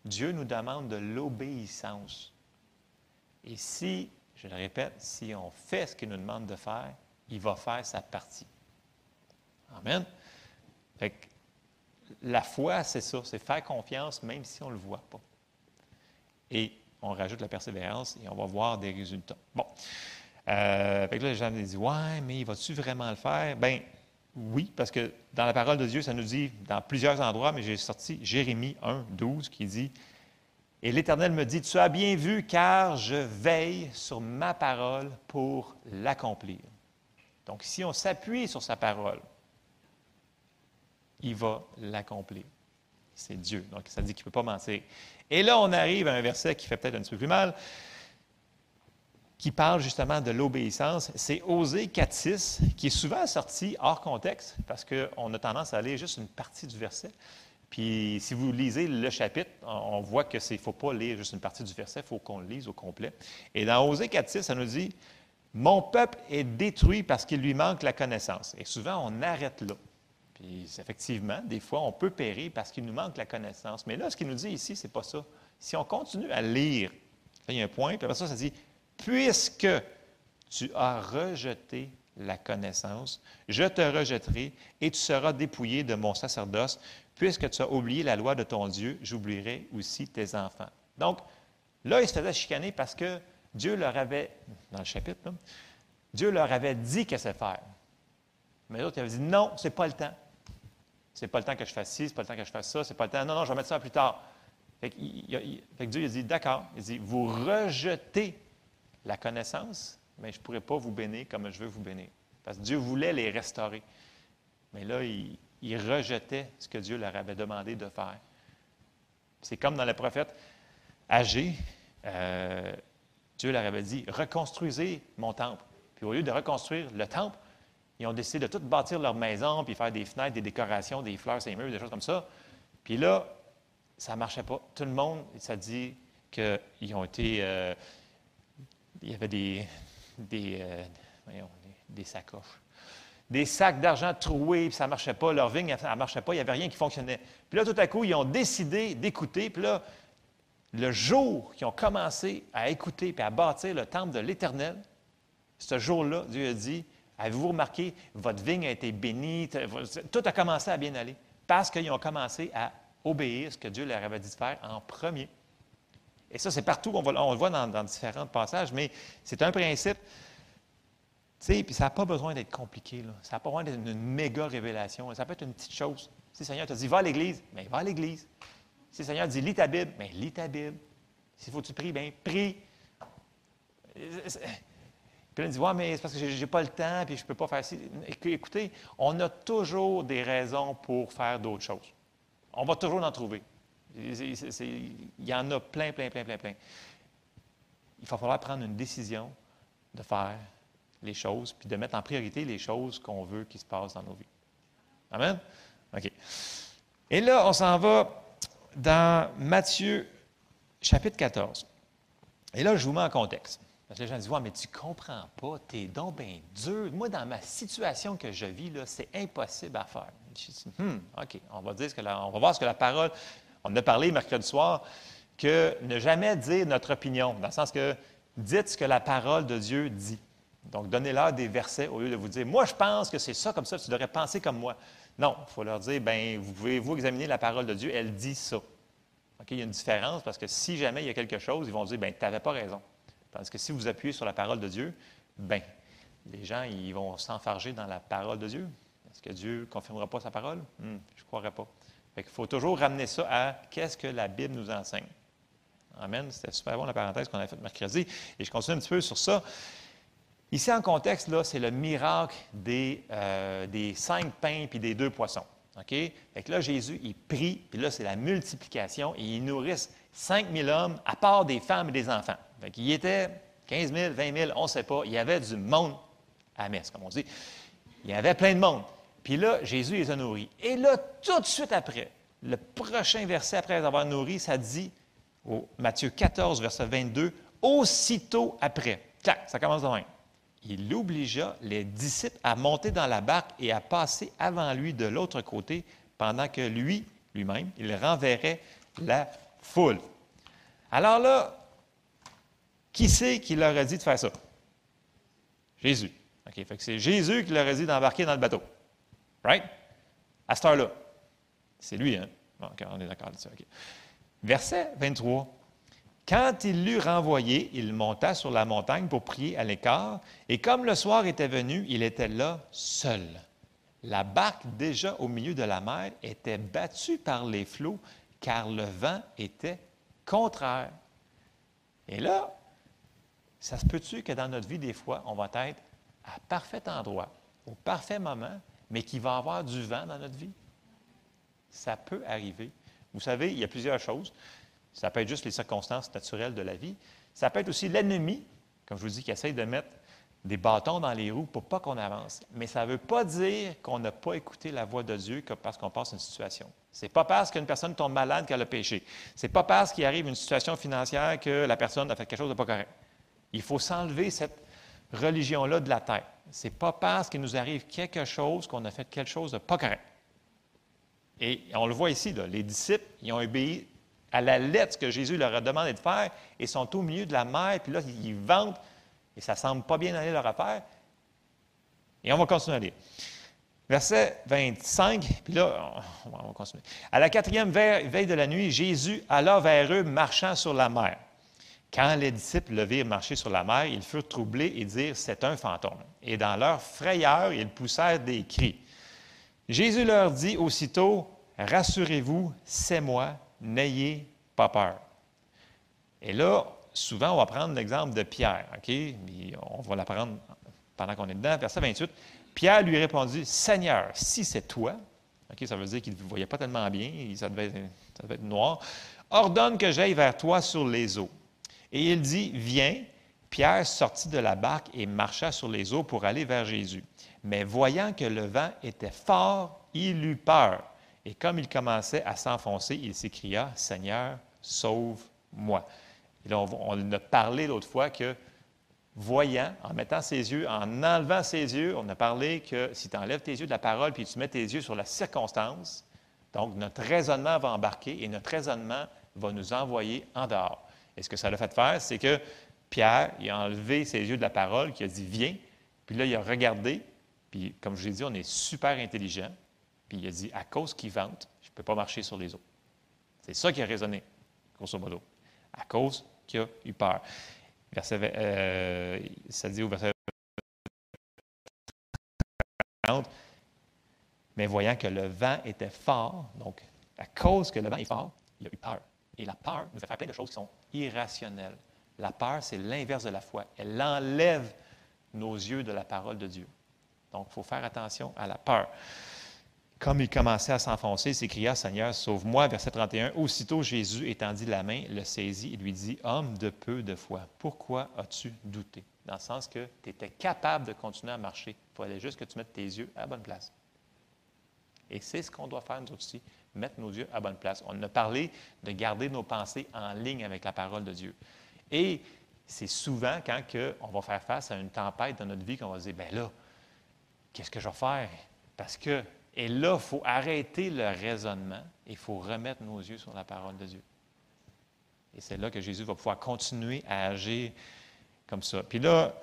Dieu nous demande de l'obéissance. Et si, je le répète, si on fait ce qu'il nous demande de faire, il va faire sa partie. Amen. Fait la foi, c'est ça, c'est faire confiance même si on ne le voit pas. Et on rajoute la persévérance et on va voir des résultats. Bon. Euh, fait que là, les gens disent Ouais, mais va-tu vraiment le faire? Bien, oui, parce que dans la parole de Dieu, ça nous dit dans plusieurs endroits, mais j'ai sorti Jérémie 1, 12 qui dit Et l'Éternel me dit Tu as bien vu, car je veille sur ma parole pour l'accomplir. Donc, si on s'appuie sur sa parole, il va l'accomplir. C'est Dieu. Donc, ça dit qu'il ne peut pas mentir. Et là, on arrive à un verset qui fait peut-être un petit peu plus mal, qui parle justement de l'obéissance. C'est Osée 4.6, qui est souvent sorti hors contexte, parce qu'on a tendance à lire juste une partie du verset. Puis, si vous lisez le chapitre, on voit que ne faut pas lire juste une partie du verset, il faut qu'on le lise au complet. Et dans Osée 4.6, ça nous dit Mon peuple est détruit parce qu'il lui manque la connaissance. Et souvent, on arrête là. Puis effectivement, des fois, on peut périr parce qu'il nous manque la connaissance. Mais là, ce qu'il nous dit ici, ce n'est pas ça. Si on continue à lire, il y a un point, puis après ça, ça dit Puisque tu as rejeté la connaissance, je te rejetterai et tu seras dépouillé de mon sacerdoce. Puisque tu as oublié la loi de ton Dieu, j'oublierai aussi tes enfants. Donc, là, ils se faisaient chicaner parce que Dieu leur avait, dans le chapitre, Dieu leur avait dit qu'est-ce faire. Mais il avait dit non, ce n'est pas le temps. C'est pas le temps que je fasse ci, c'est pas le temps que je fasse ça, c'est pas le temps. Non, non, je vais mettre ça plus tard. Fait que, Dieu il a dit d'accord. Il dit vous rejetez la connaissance, mais je ne pourrai pas vous bénir comme je veux vous bénir. Parce que Dieu voulait les restaurer. Mais là, il, rejetait ce que Dieu leur avait demandé de faire. C'est comme dans le prophète Agé, euh, Dieu leur avait dit reconstruisez mon temple. Puis au lieu de reconstruire le temple, ils ont décidé de tout bâtir leur maison, puis faire des fenêtres, des décorations, des fleurs, des murs, des choses comme ça. Puis là, ça ne marchait pas. Tout le monde, ça dit qu'ils ont été. Euh, il y avait des, des, euh, des, sacoches. Des sacs d'argent troués, puis ça ne marchait pas. Leur vigne, ça ne marchait pas. Il n'y avait rien qui fonctionnait. Puis là, tout à coup, ils ont décidé d'écouter. Puis là, le jour qu'ils ont commencé à écouter et à bâtir le temple de l'Éternel, ce jour-là, Dieu a dit Avez-vous remarqué, votre vigne a été bénie, tout a commencé à bien aller parce qu'ils ont commencé à obéir ce que Dieu leur avait dit de faire en premier. Et ça, c'est partout, on, le voit dans, différents passages, mais c'est un principe. Sais, puis ça n'a pas besoin d'être compliqué. Ça n'a pas besoin d'être une, méga révélation. Ça peut être une petite chose. Si le Seigneur te dit, va à l'Église, bien, va à l'Église. Si le Seigneur dit, lis ta Bible, bien, lis ta Bible. S'il faut que tu pries, bien, prie. Puis là, il dit Ouais, mais c'est parce que je n'ai pas le temps, puis je peux pas faire ci. Écoutez, on a toujours des raisons pour faire d'autres choses. On va toujours en trouver. il y en a plein, plein, plein, plein, plein. Il va falloir prendre une décision de faire les choses, puis de mettre en priorité les choses qu'on veut qui se passent dans nos vies. Amen? OK. Et là, on s'en va dans Matthieu chapitre 14. Et là, je vous mets en contexte. Parce que les gens disent, ouais, mais tu comprends pas, t'es donc bien dur. Moi, dans ma situation que je vis, là, c'est impossible à faire. Je dis, hmm, OK, on va, dire ce que on va voir ce que la parole, on a parlé mercredi soir, que ne jamais dire notre opinion, dans le sens que dites ce que la parole de Dieu dit. Donc, donnez-leur des versets au lieu de vous dire, moi, je pense que c'est ça comme ça, tu devrais penser comme moi. Non, il faut leur dire, bien, vous pouvez vous examiner la parole de Dieu, elle dit ça. Il y a une différence parce que si jamais il y a quelque chose, ils vont dire, bien, tu n'avais pas raison. Parce que si vous appuyez sur la parole de Dieu, bien, les gens ils vont s'enfarger dans la parole de Dieu. Est-ce que Dieu ne confirmera pas sa parole? Hmm, je ne croirais pas. Qu'il faut toujours ramener ça à qu'est-ce que la Bible nous enseigne. Amen. C'était super bon la parenthèse qu'on a faite mercredi. Et je continue un petit peu sur ça. Ici, en contexte, là, c'est le miracle des, euh, des cinq pains puis des deux poissons. OK? Fait que là, Jésus, il prie, puis là, c'est la multiplication, et il nourrisse 5 000 hommes, à part des femmes et des enfants. Fait qu'il était 15 000, 20 000, on ne sait pas. Il y avait du monde à messe, comme on dit. Il y avait plein de monde. Puis là, Jésus les a nourris. Et là, tout de suite après, le prochain verset après les avoir nourris, ça dit, au Matthieu 14, verset 22, aussitôt après. Tac, ça commence de même. Il obligea les disciples à monter dans la barque et à passer avant lui de l'autre côté, pendant que lui, lui-même, il renverrait la foule. Alors là, qui c'est qui leur a dit de faire ça? Jésus. OK, c'est Jésus qui leur a dit d'embarquer dans le bateau. Right? À cette heure-là. C'est lui, hein? On est d'accord là-dessus. Verset 23. Quand il l'eut renvoyé, il monta sur la montagne pour prier à l'écart, et comme le soir était venu, il était là seul. La barque, déjà au milieu de la mer, était battue par les flots, car le vent était contraire. Et là, ça se peut-tu que dans notre vie, des fois, on va être à parfait endroit, au parfait moment, mais qu'il va y avoir du vent dans notre vie? Ça peut arriver. Vous savez, il y a plusieurs choses. Ça peut être juste les circonstances naturelles de la vie. Ça peut être aussi l'ennemi, comme je vous dis, qui essaye de mettre des bâtons dans les roues pour pas qu'on avance. Mais ça ne veut pas dire qu'on n'a pas écouté la voix de Dieu parce qu'on passe une situation. C'est pas parce qu'une personne tombe malade qu'elle a péché. C'est pas parce qu'il arrive une situation financière que la personne a fait quelque chose de pas correct. Il faut s'enlever cette religion-là de la tête. C'est pas parce qu'il nous arrive quelque chose qu'on a fait quelque chose de pas correct. Et on le voit ici, les disciples, ils ont obéi à la lettre que Jésus leur a demandé de faire et sont au milieu de la mer, puis là, ils vantent et ça semble pas bien aller leur affaire. Et on va continuer à lire. Verset 25, puis là, on va continuer. À la quatrième veille de la nuit, Jésus alla vers eux marchant sur la mer. Quand les disciples le virent marcher sur la mer, ils furent troublés et dirent C'est un fantôme. Et dans leur frayeur, ils poussèrent des cris. Jésus leur dit aussitôt Rassurez-vous, c'est moi, n'ayez pas peur. Et là, souvent, on va prendre l'exemple de Pierre, OK? on va l'apprendre pendant qu'on est dedans. Verset 28. Pierre lui répondit Seigneur, si c'est toi, OK, ça veut dire qu'il ne voyait pas tellement bien, ça devait, ça devait être noir, ordonne que j'aille vers toi sur les eaux. Et il dit Viens. Pierre sortit de la barque et marcha sur les eaux pour aller vers Jésus. Mais voyant que le vent était fort, il eut peur. Et comme il commençait à s'enfoncer, il s'écria Seigneur, sauve-moi. Et là, on, a parlé l'autre fois que, voyant, en mettant ses yeux, en enlevant ses yeux, on a parlé que si tu enlèves tes yeux de la parole puis tu mets tes yeux sur la circonstance, donc notre raisonnement va embarquer et notre raisonnement va nous envoyer en dehors. Et ce que ça l'a fait faire, c'est que Pierre, il a enlevé ses yeux de la parole, qui a dit Viens. Puis là, il a regardé, puis comme je l'ai dit, on est super intelligent. Puis il a dit À cause qu'il vente, je ne peux pas marcher sur les eaux. C'est ça qui a raisonné, grosso modo. À cause qui a eu peur. Verset, euh, ça dit au verset 30, mais voyant que le vent était fort, donc à cause que le vent est fort, il a eu peur. Et la peur nous fait faire plein de choses qui sont irrationnelles. La peur, c'est l'inverse de la foi. Elle enlève nos yeux de la parole de Dieu. Donc, il faut faire attention à la peur. Comme il commençait à s'enfoncer, il s'écria Seigneur, sauve-moi. Verset 31. Aussitôt Jésus étendit la main, le saisit et lui dit Homme de peu de foi, pourquoi as-tu douté? Dans le sens que tu étais capable de continuer à marcher. Il fallait juste que tu mettes tes yeux à la bonne place. Et c'est ce qu'on doit faire nous aussi, mettre nos yeux à bonne place. On a parlé de garder nos pensées en ligne avec la parole de Dieu. Et c'est souvent quand on va faire face à une tempête dans notre vie qu'on va se dire ben là, qu'est-ce que je vais faire Parce que et là, il faut arrêter le raisonnement et il faut remettre nos yeux sur la parole de Dieu. Et c'est là que Jésus va pouvoir continuer à agir comme ça. Puis là,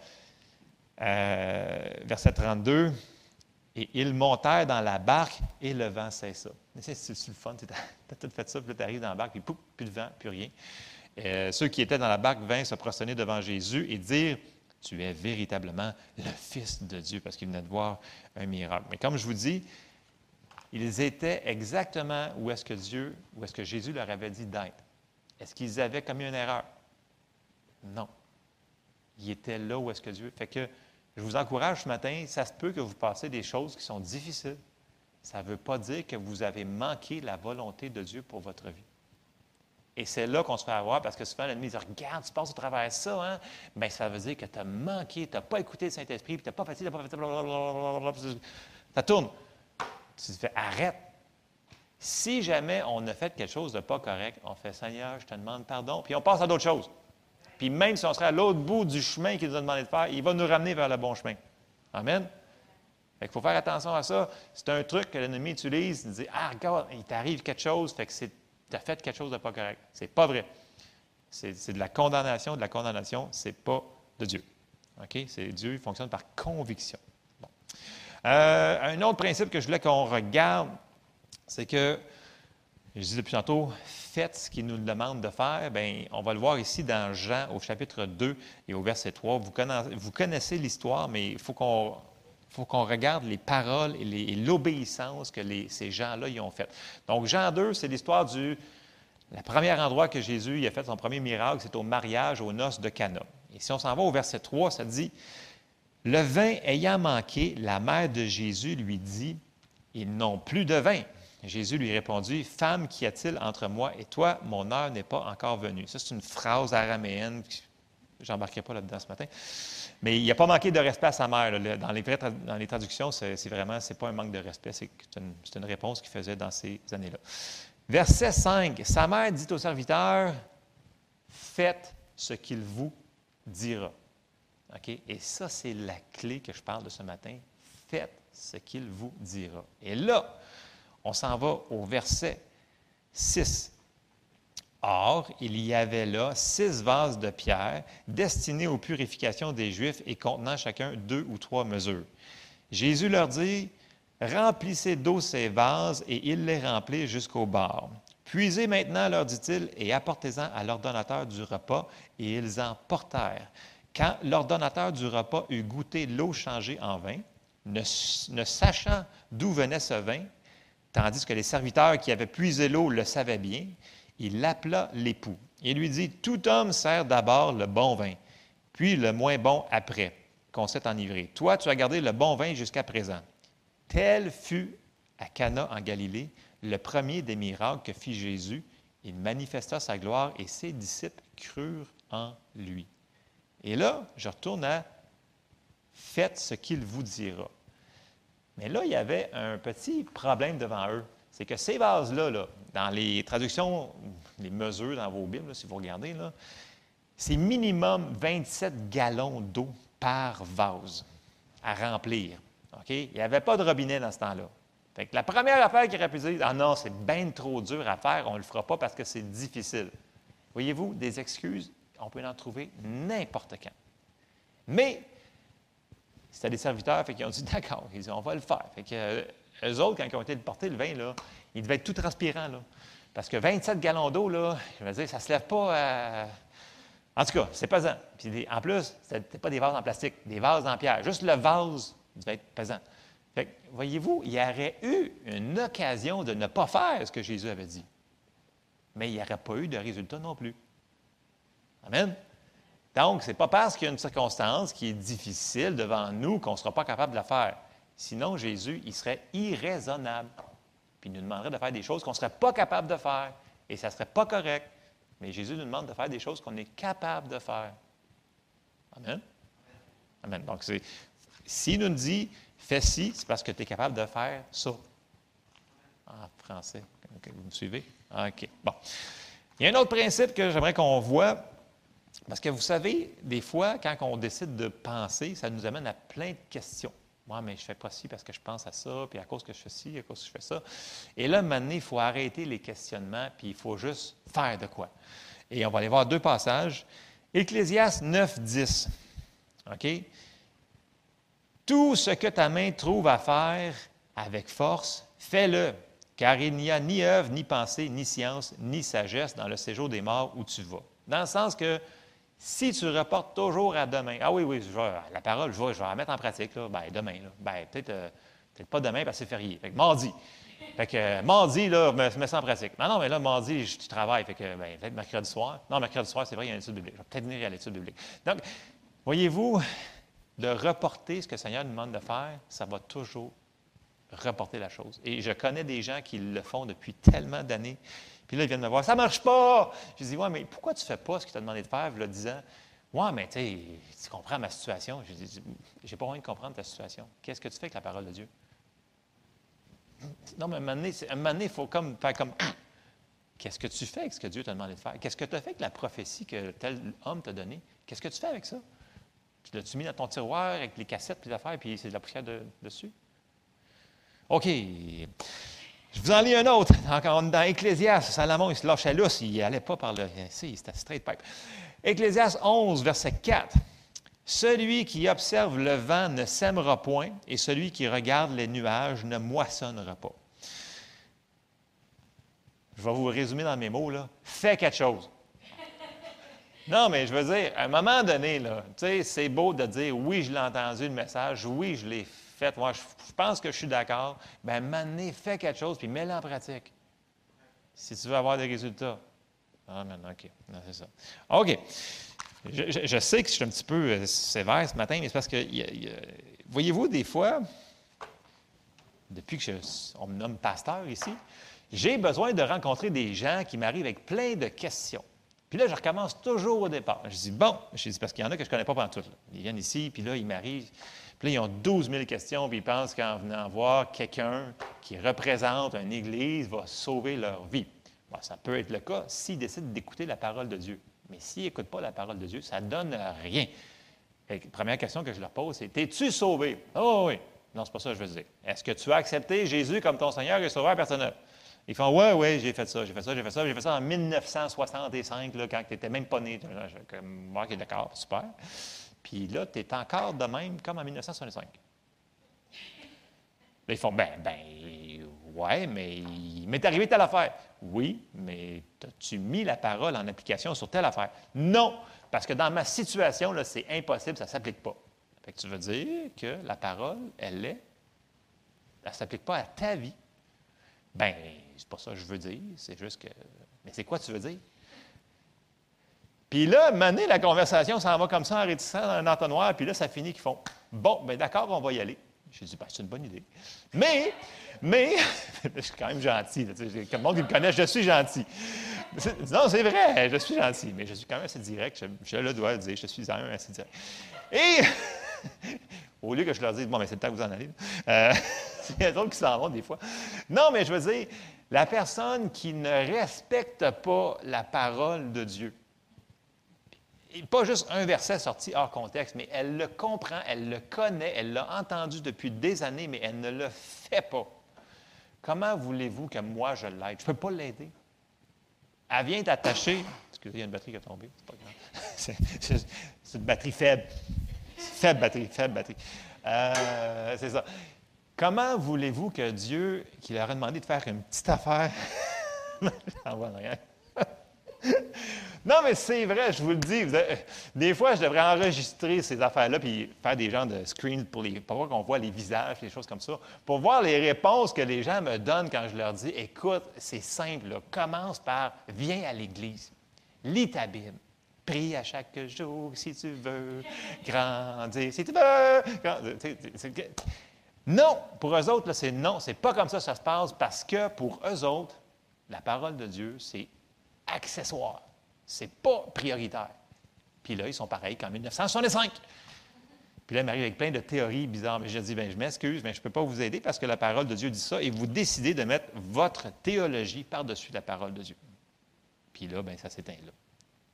euh, verset 32, et ils montèrent dans la barque et le vent cessa. C'est, le fun, tu as, tout fait ça, puis tu arrives dans la barque, puis pouf, plus de vent, plus rien. Euh, ceux qui étaient dans la barque vinrent se prosterner devant Jésus et dire tu es véritablement le Fils de Dieu, parce qu'il venait de voir un miracle. Mais comme je vous dis, ils étaient exactement où est-ce que Dieu, où est-ce que Jésus leur avait dit d'être. Est-ce qu'ils avaient commis une erreur? Non. Ils étaient là où est-ce que Dieu. Fait que je vous encourage ce matin, ça se peut que vous passez des choses qui sont difficiles. Ça ne veut pas dire que vous avez manqué la volonté de Dieu pour votre vie. Et c'est là qu'on se fait avoir parce que souvent l'ennemi dit Regarde, tu passes au travers de ça, hein? Bien, ça veut dire que tu as manqué, tu n'as pas écouté le Saint-Esprit, puis tu n'as pas fait tu n'as pas fait blablabla. Ça tourne. Tu te fais Arrête. Si jamais on a fait quelque chose de pas correct, on fait Seigneur, je te demande pardon, puis on passe à d'autres choses. Puis même si on serait à l'autre bout du chemin qu'il nous a demandé de faire, il va nous ramener vers le bon chemin. Amen. Fait qu'il faut faire attention à ça. C'est un truc que l'ennemi utilise. Il dit Ah, regarde, il t'arrive quelque chose, fait que tu as fait quelque chose de pas correct. C'est pas vrai. C'est de la condamnation. De la condamnation, c'est pas de Dieu. OK? C'est Dieu, il fonctionne par conviction. Bon. Euh, un autre principe que je voulais qu'on regarde, c'est que, je dis depuis tantôt, faites ce qu'il nous demande de faire. Bien, on va le voir ici dans Jean au chapitre 2 et au verset 3. Vous connaissez, l'histoire, mais il faut qu'on faut qu'on regarde les paroles et l'obéissance que ces gens-là y ont faite. Donc, Jean 2, c'est l'histoire du le premier endroit que Jésus a fait son premier miracle, c'est au mariage aux noces de Cana. Et si on s'en va au verset 3, ça dit Le vin ayant manqué, la mère de Jésus lui dit Ils n'ont plus de vin. Jésus lui répondit Femme, qu'y a-t-il entre moi et toi? Mon heure n'est pas encore venue. Ça, c'est une phrase araméenne. Je n'embarquerai pas là-dedans ce matin. Mais il n'a pas manqué de respect à sa mère. Dans, les, dans les traductions, c'est vraiment, c'est pas un manque de respect, c'est une, une, réponse qu'il faisait dans ces années-là. Verset 5, sa mère dit au serviteur, faites ce qu'il vous dira. Et ça, c'est la clé que je parle de ce matin. Faites ce qu'il vous dira. Et là, on s'en va au verset 6. Or, il y avait là six vases de pierre destinés aux purifications des Juifs et contenant chacun deux ou trois mesures. Jésus leur dit, Remplissez d'eau ces vases, et il les remplit jusqu'au bord. Puisez maintenant, leur dit-il, et apportez-en à l'ordonnateur du repas, et ils en portèrent. Quand l'ordonnateur du repas eut goûté l'eau changée en vin, ne, sachant d'où venait ce vin, tandis que les serviteurs qui avaient puisé l'eau le savaient bien, il appela l'époux et lui dit, Tout homme sert d'abord le bon vin, puis le moins bon après, qu'on s'est enivré. Toi, tu as gardé le bon vin jusqu'à présent. Tel fut à Cana en Galilée le premier des miracles que fit Jésus. Il manifesta sa gloire et ses disciples crurent en lui. Et là, je retourne à Faites ce qu'il vous dira. Mais là, il y avait un petit problème devant eux. C'est que ces vases-là, là, dans les traductions, les mesures dans vos Bibles, si vous regardez, c'est minimum 27 gallons d'eau par vase à remplir. Il n'y avait pas de robinet dans ce temps-là. La première affaire qu'il aurait pu dire, ah non, c'est bien trop dur à faire, on ne le fera pas parce que c'est difficile. Voyez-vous, des excuses, on peut en trouver n'importe quand. Mais, c'était des serviteurs, fait qu'ils ont dit, d'accord, ils ont dit, on va le faire. Fait que, euh, eux autres, quand ils ont été porter le vin, là, il devait être tout transpirant. Là. Parce que 27 gallons d'eau, là, je veux dire, ça ne se lève pas à... En tout cas, c'est pesant. Puis en plus, ce n'était pas des vases en plastique, des vases en pierre. Juste le vase devait être pesant. Fait voyez-vous, il y aurait eu une occasion de ne pas faire ce que Jésus avait dit. Mais il n'y aurait pas eu de résultat non plus. Amen. Donc, ce n'est pas parce qu'il y a une circonstance qui est difficile devant nous qu'on ne sera pas capable de la faire. Sinon, Jésus, il serait irraisonnable. Puis il nous demanderait de faire des choses qu'on ne serait pas capable de faire. Et ça ne serait pas correct. Mais Jésus nous demande de faire des choses qu'on est capable de faire. Amen. Amen. Donc, s'il nous dit fais ci, c'est parce que tu es capable de faire ça. En français. vous me suivez? OK. Bon. Il y a un autre principe que j'aimerais qu'on voit. Parce que vous savez, des fois, quand on décide de penser, ça nous amène à plein de questions. Moi, mais je fais pas ci parce que je pense à ça, puis à cause que je fais ci, à cause que je fais ça. Et là, maintenant, il faut arrêter les questionnements, puis il faut juste faire de quoi. Et on va aller voir deux passages. Ecclésias 9, 10. OK? Tout ce que ta main trouve à faire avec force, fais-le, car il n'y a ni œuvre, ni pensée, ni science, ni sagesse dans le séjour des morts où tu vas. Dans le sens que Si tu reportes toujours à demain, ah oui, oui, la parole, je vais, je vais la mettre en pratique, là. Ben, demain. Ben, peut-être euh, peut-être pas demain parce que c'est férié. Fait que mardi. Fait que euh, mardi, là, je me mets ça en pratique. Non, non, mais là, mardi, je, je travaille. Fait que, ben, peut-être mercredi soir. Non, mercredi soir, c'est vrai, il y a une étude biblique. Je vais peut-être venir à l'étude biblique. Donc, voyez-vous, de reporter ce que le Seigneur nous demande de faire, ça va toujours reporter la chose. Et je connais des gens qui le font depuis tellement d'années. Puis là, ils viennent me voir, ça ne marche pas. Je dis, ouais, mais pourquoi tu ne fais pas ce qu'il t'a demandé de faire, a 10 ans? Ouais, mais tu comprends ma situation. Je dis, j'ai pas envie de comprendre ta situation. Qu'est-ce que tu fais avec la parole de Dieu? Non, mais à un moment donné, un il faut comme faire comme. Qu'est-ce que tu fais avec ce que Dieu t'a demandé de faire? Qu'est-ce que tu as fait avec la prophétie que tel homme t'a donnée? Qu'est-ce que tu fais avec ça? Tu l'as-tu mis dans ton tiroir avec les cassettes puis les affaires, puis c'est de la poussière de- dessus? OK. Je vous en lis un autre. Encore dans Ecclésias, Salomon, il se lâchait lousse. Il n'allait pas par le. Si, c'était straight pipe. Ecclésias 11, verset 4. Celui qui observe le vent ne sèmera point, et celui qui regarde les nuages ne moissonnera pas. Je vais vous résumer dans mes mots, là. Fais quelque chose. Non, mais je veux dire, à un moment donné, là, tu sais, c'est beau de dire oui, je l'ai entendu le message, oui, je l'ai fait, moi, je, je pense que je suis d'accord. Bien, donné, fais quelque chose, puis mets-le en pratique. Si tu veux avoir des résultats. Ah, maintenant, OK. Non, c'est ça. OK. Je, sais que je suis un petit peu euh, sévère ce matin, mais c'est parce que, voyez-vous, des fois, depuis que je- on me nomme pasteur ici, j'ai besoin de rencontrer des gens qui m'arrivent avec plein de questions. Puis là, je recommence toujours au départ. Je dis, bon, je dis, parce qu'il y en a que je ne connais pas pendant tout. Ils viennent ici, puis là, ils m'arrivent. Puis là, ils ont 12 000 questions, puis ils pensent qu'en venant voir quelqu'un qui représente une église va sauver leur vie. Bon, ça peut être le cas s'ils décident d'écouter la parole de Dieu. Mais s'ils n'écoutent pas la parole de Dieu, ça ne donne rien. Que, première question que je leur pose, c'est Es-tu sauvé? Oh oui. Non, c'est pas ça que je veux dire. Est-ce que tu as accepté Jésus comme ton Seigneur et Sauveur personnel? Ils font Ouais, oui, j'ai fait ça, j'ai fait ça, j'ai fait ça, j'ai fait ça en 1965, là, quand tu n'étais même pas né. Je- moi, OK, d'accord, super. Puis là, tu es encore de même comme en 1965. Là, ils font Ben, ben, ouais, mais il m'est arrivé telle affaire. Oui, mais as-tu mis la parole en application sur telle affaire? Non, parce que dans ma situation, là, c'est impossible, ça ne s'applique pas. Fait que tu veux dire que la parole, elle est, elle ne s'applique pas à ta vie? Ben, c'est pas ça que je veux dire, c'est juste que. Mais c'est quoi tu veux dire? Puis là, donné, la conversation s'en va comme ça en réticent dans un entonnoir, puis là, ça finit qu'ils font Bon, ben d'accord, on va y aller. J'ai dit, ben, c'est une bonne idée. Mais, mais, je suis quand même gentil. comme le monde qui me connaît, je suis gentil. Non, c'est vrai, je suis gentil, mais je suis quand même assez direct. Je, le dois le dire, je suis quand même assez direct. Et, au lieu que je leur dise, bon, mais c'est le temps que vous en allez, il y a d'autres qui s'en vont des fois. Non, mais je veux dire, la personne qui ne respecte pas la parole de Dieu, pas juste un verset sorti hors contexte, mais elle le comprend, elle le connaît, elle l'a entendu depuis des années, mais elle ne le fait pas. Comment voulez-vous que moi je l'aide? Je ne peux pas l'aider. Elle vient t'attacher. Excusez, il y a une batterie qui est tombée. C'est une batterie faible. Faible batterie, faible batterie. Euh, c'est ça. Comment voulez-vous que Dieu, qui leur a demandé de faire une petite affaire, j'en vois en arrière. Non, mais c'est vrai, je vous le dis. des fois, je devrais enregistrer ces affaires-là puis faire des genres de screen pour, les, pour voir qu'on voit les visages, les choses comme ça, pour voir les réponses que les gens me donnent quand je leur dis Écoute, c'est simple, commence par Viens à l'Église, lis ta Bible. Prie à chaque jour si tu veux grandir, si tu veux. Non, pour eux autres, c'est non, c'est pas comme ça que ça se passe parce que pour eux autres, la parole de Dieu, c'est accessoire. C'est pas prioritaire. Puis là, ils sont pareils qu'en 1965. Puis là, il m'arrive avec plein de théories bizarres. Mais je dis, ben, je m'excuse, mais je ne peux pas vous aider parce que la parole de Dieu dit ça et vous décidez de mettre votre théologie par-dessus la parole de Dieu. Puis là, ben, ça s'éteint là.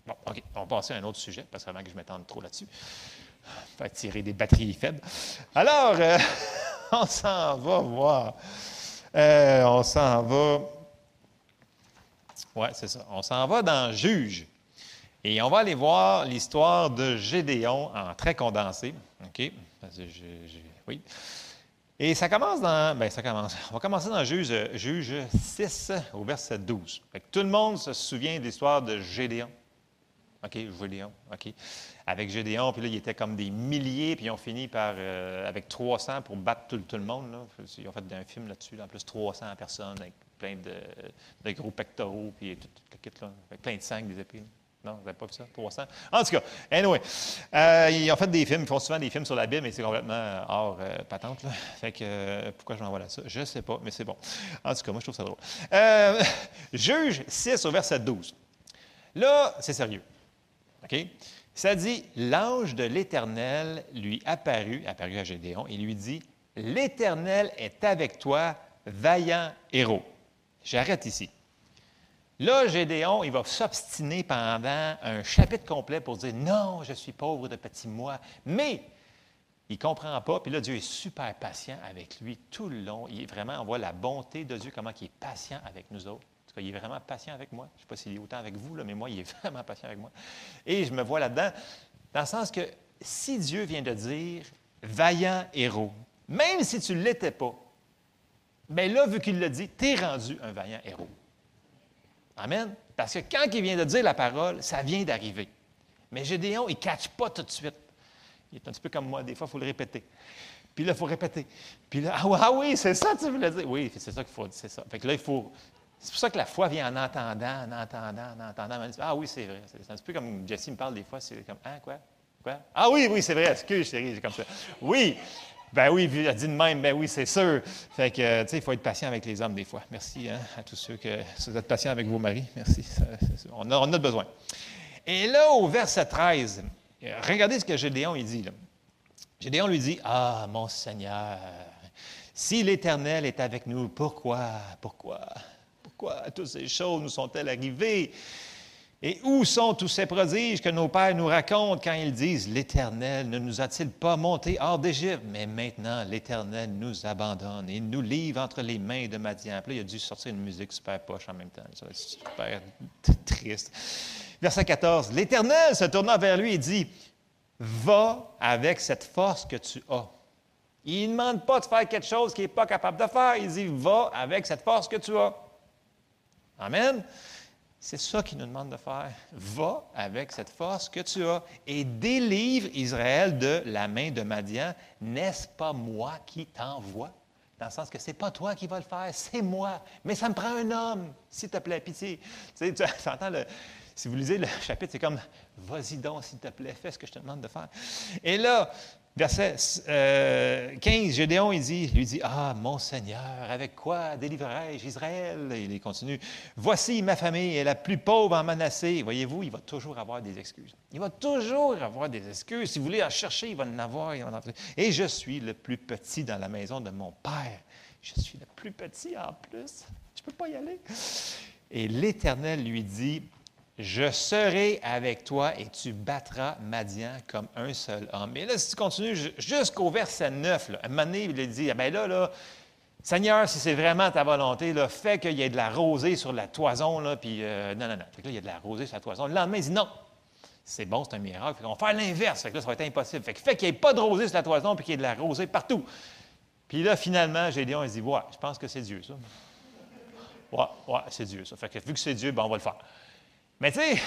Bon, OK, on va passer à un autre sujet parce que avant que je m'étende trop là-dessus. Faire tirer des batteries faibles. Alors, euh, on s'en va voir. Euh, on s'en va. Oui, c'est ça. On s'en va dans Juge. Et on va aller voir l'histoire de Gédéon en très condensé. OK? Oui. Et ça commence dans. Bien, ça commence. On va commencer dans Juge, Juge 6 au verset 12. Fait que tout le monde se souvient de l'histoire de Gédéon. OK, Gédéon, OK. Avec Gédéon, puis là, il était comme des milliers, puis ils ont fini par, euh, avec 300 pour battre tout, le monde. Ils ont fait un film là-dessus, là, en plus 300 personnes avec plein de, gros pectoraux, puis tout, tout là, avec plein de sang, des épées. là. Non, vous n'avez pas vu ça? 300? En tout cas, anyway, euh, ils ont fait des films, ils font souvent des films sur la Bible, mais c'est complètement hors euh, patente. Là. Fait que, euh, pourquoi je m'envoie là ça? Je ne sais pas, mais c'est bon. En tout cas, moi, je trouve ça drôle. Euh, Juge 6 au verset 12. Là, c'est sérieux. OK? Ça dit L'ange de l'Éternel lui apparut, apparut à Gédéon, et lui dit L'Éternel est avec toi, vaillant héros. J'arrête ici. Là, Gédéon, il va s'obstiner pendant un chapitre complet pour dire Non, je suis pauvre de petit moi. Mais il ne comprend pas. Puis là, Dieu est super patient avec lui tout le long. Il est vraiment, on voit la bonté de Dieu, comment il est patient avec nous autres. En tout cas, il est vraiment patient avec moi. Je ne sais pas s'il est autant avec vous, là, mais moi, il est vraiment patient avec moi. Et je me vois là-dedans, dans le sens que si Dieu vient de dire vaillant héros, même si tu ne l'étais pas, bien là, vu qu'il l'a dit, tu es rendu un vaillant héros. Amen. Parce que quand il vient de dire la parole, ça vient d'arriver. Mais Gédéon, il ne catch pas tout de suite. Il est un petit peu comme moi, des fois, il faut le répéter. Puis là, il faut répéter. Puis là, ah, ouais, ah oui, c'est ça que tu voulais dire. Oui, c'est ça qu'il faut, c'est ça. Là, il faut. C'est pour ça que la foi vient en entendant, en entendant, en entendant. Ah oui, c'est vrai. C'est un petit peu comme Jesse me parle des fois, c'est comme, ah, quoi? Quoi? Ah oui, oui, c'est vrai, excuse, c'est comme ça. Oui, ben oui, elle dit de même, ben oui, c'est sûr. Fait que, tu sais, il faut être patient avec les hommes des fois. Merci hein, à tous ceux que si vous êtes patients avec vos maris. Merci. On, a, a besoin. Et là, au verset 13, euh, regardez ce que Gédéon il dit. Gédéon lui dit Ah, mon Seigneur, si l'Éternel est avec nous, pourquoi, pourquoi, pourquoi toutes ces choses nous sont-elles arrivées? Et où sont tous ces prodiges que nos pères nous racontent quand ils disent L'Éternel ne nous a-t-il pas monté hors d'Égypte? Mais maintenant, l'Éternel nous abandonne et nous livre entre les mains de Madian. Là, il a dû sortir une musique super poche en même temps. Être super triste. Verset 14. L'Éternel se tourna vers lui et dit Va avec cette force que tu as. Il ne demande pas de faire quelque chose qu'il n'est pas capable de faire. Il dit Va avec cette force que tu as. Amen. C'est ça qu'il nous demande de faire. Va avec cette force que tu as et délivre Israël de la main de Madian. N'est-ce pas moi qui t'envoie? Dans le sens que ce n'est pas toi qui vas le faire, c'est moi. Mais ça me prend un homme, s'il te plaît, pitié. Tu sais, tu entends le. Si vous lisez le chapitre, c'est comme Vas-y donc, s'il te plaît, fais ce que je te demande de faire. Et là, verset euh, 15, Gédéon, il dit, lui dit Ah, mon Seigneur, avec quoi délivrerai-je Israël il continue Voici ma famille est la plus pauvre en Manassé. Voyez-vous, il va toujours avoir des excuses. Il va toujours avoir des excuses. Si vous voulez en chercher, il va en avoir. va en avoir. Et je suis le plus petit dans la maison de mon père. Je suis le plus petit en plus. Je ne peux pas y aller. Et l'Éternel lui dit je serai avec toi et tu battras Madian comme un seul homme. Et là, si tu continues ju- jusqu'au verset 9, là, à un moment il dit, ah ben là, là, Seigneur, si c'est vraiment ta volonté, là, fais qu'il y ait de la rosée sur la toison, là, puis euh, non, non, non. Fait que là, il y a de la rosée sur la toison. Le lendemain, il dit non. C'est bon, c'est un miracle. Fait qu'on va faire l'inverse. Fait que là, ça va être impossible. Fait que fait qu'il n'y ait pas de rosée sur la toison, puis qu'il y ait de la rosée partout. Puis là, finalement, Gédéon, il dit, ouais, je pense que c'est Dieu, ça. Ouais, ouais, c'est Dieu, ça. Fait que vu que c'est Dieu, ben, on va le faire. Mais tu sais,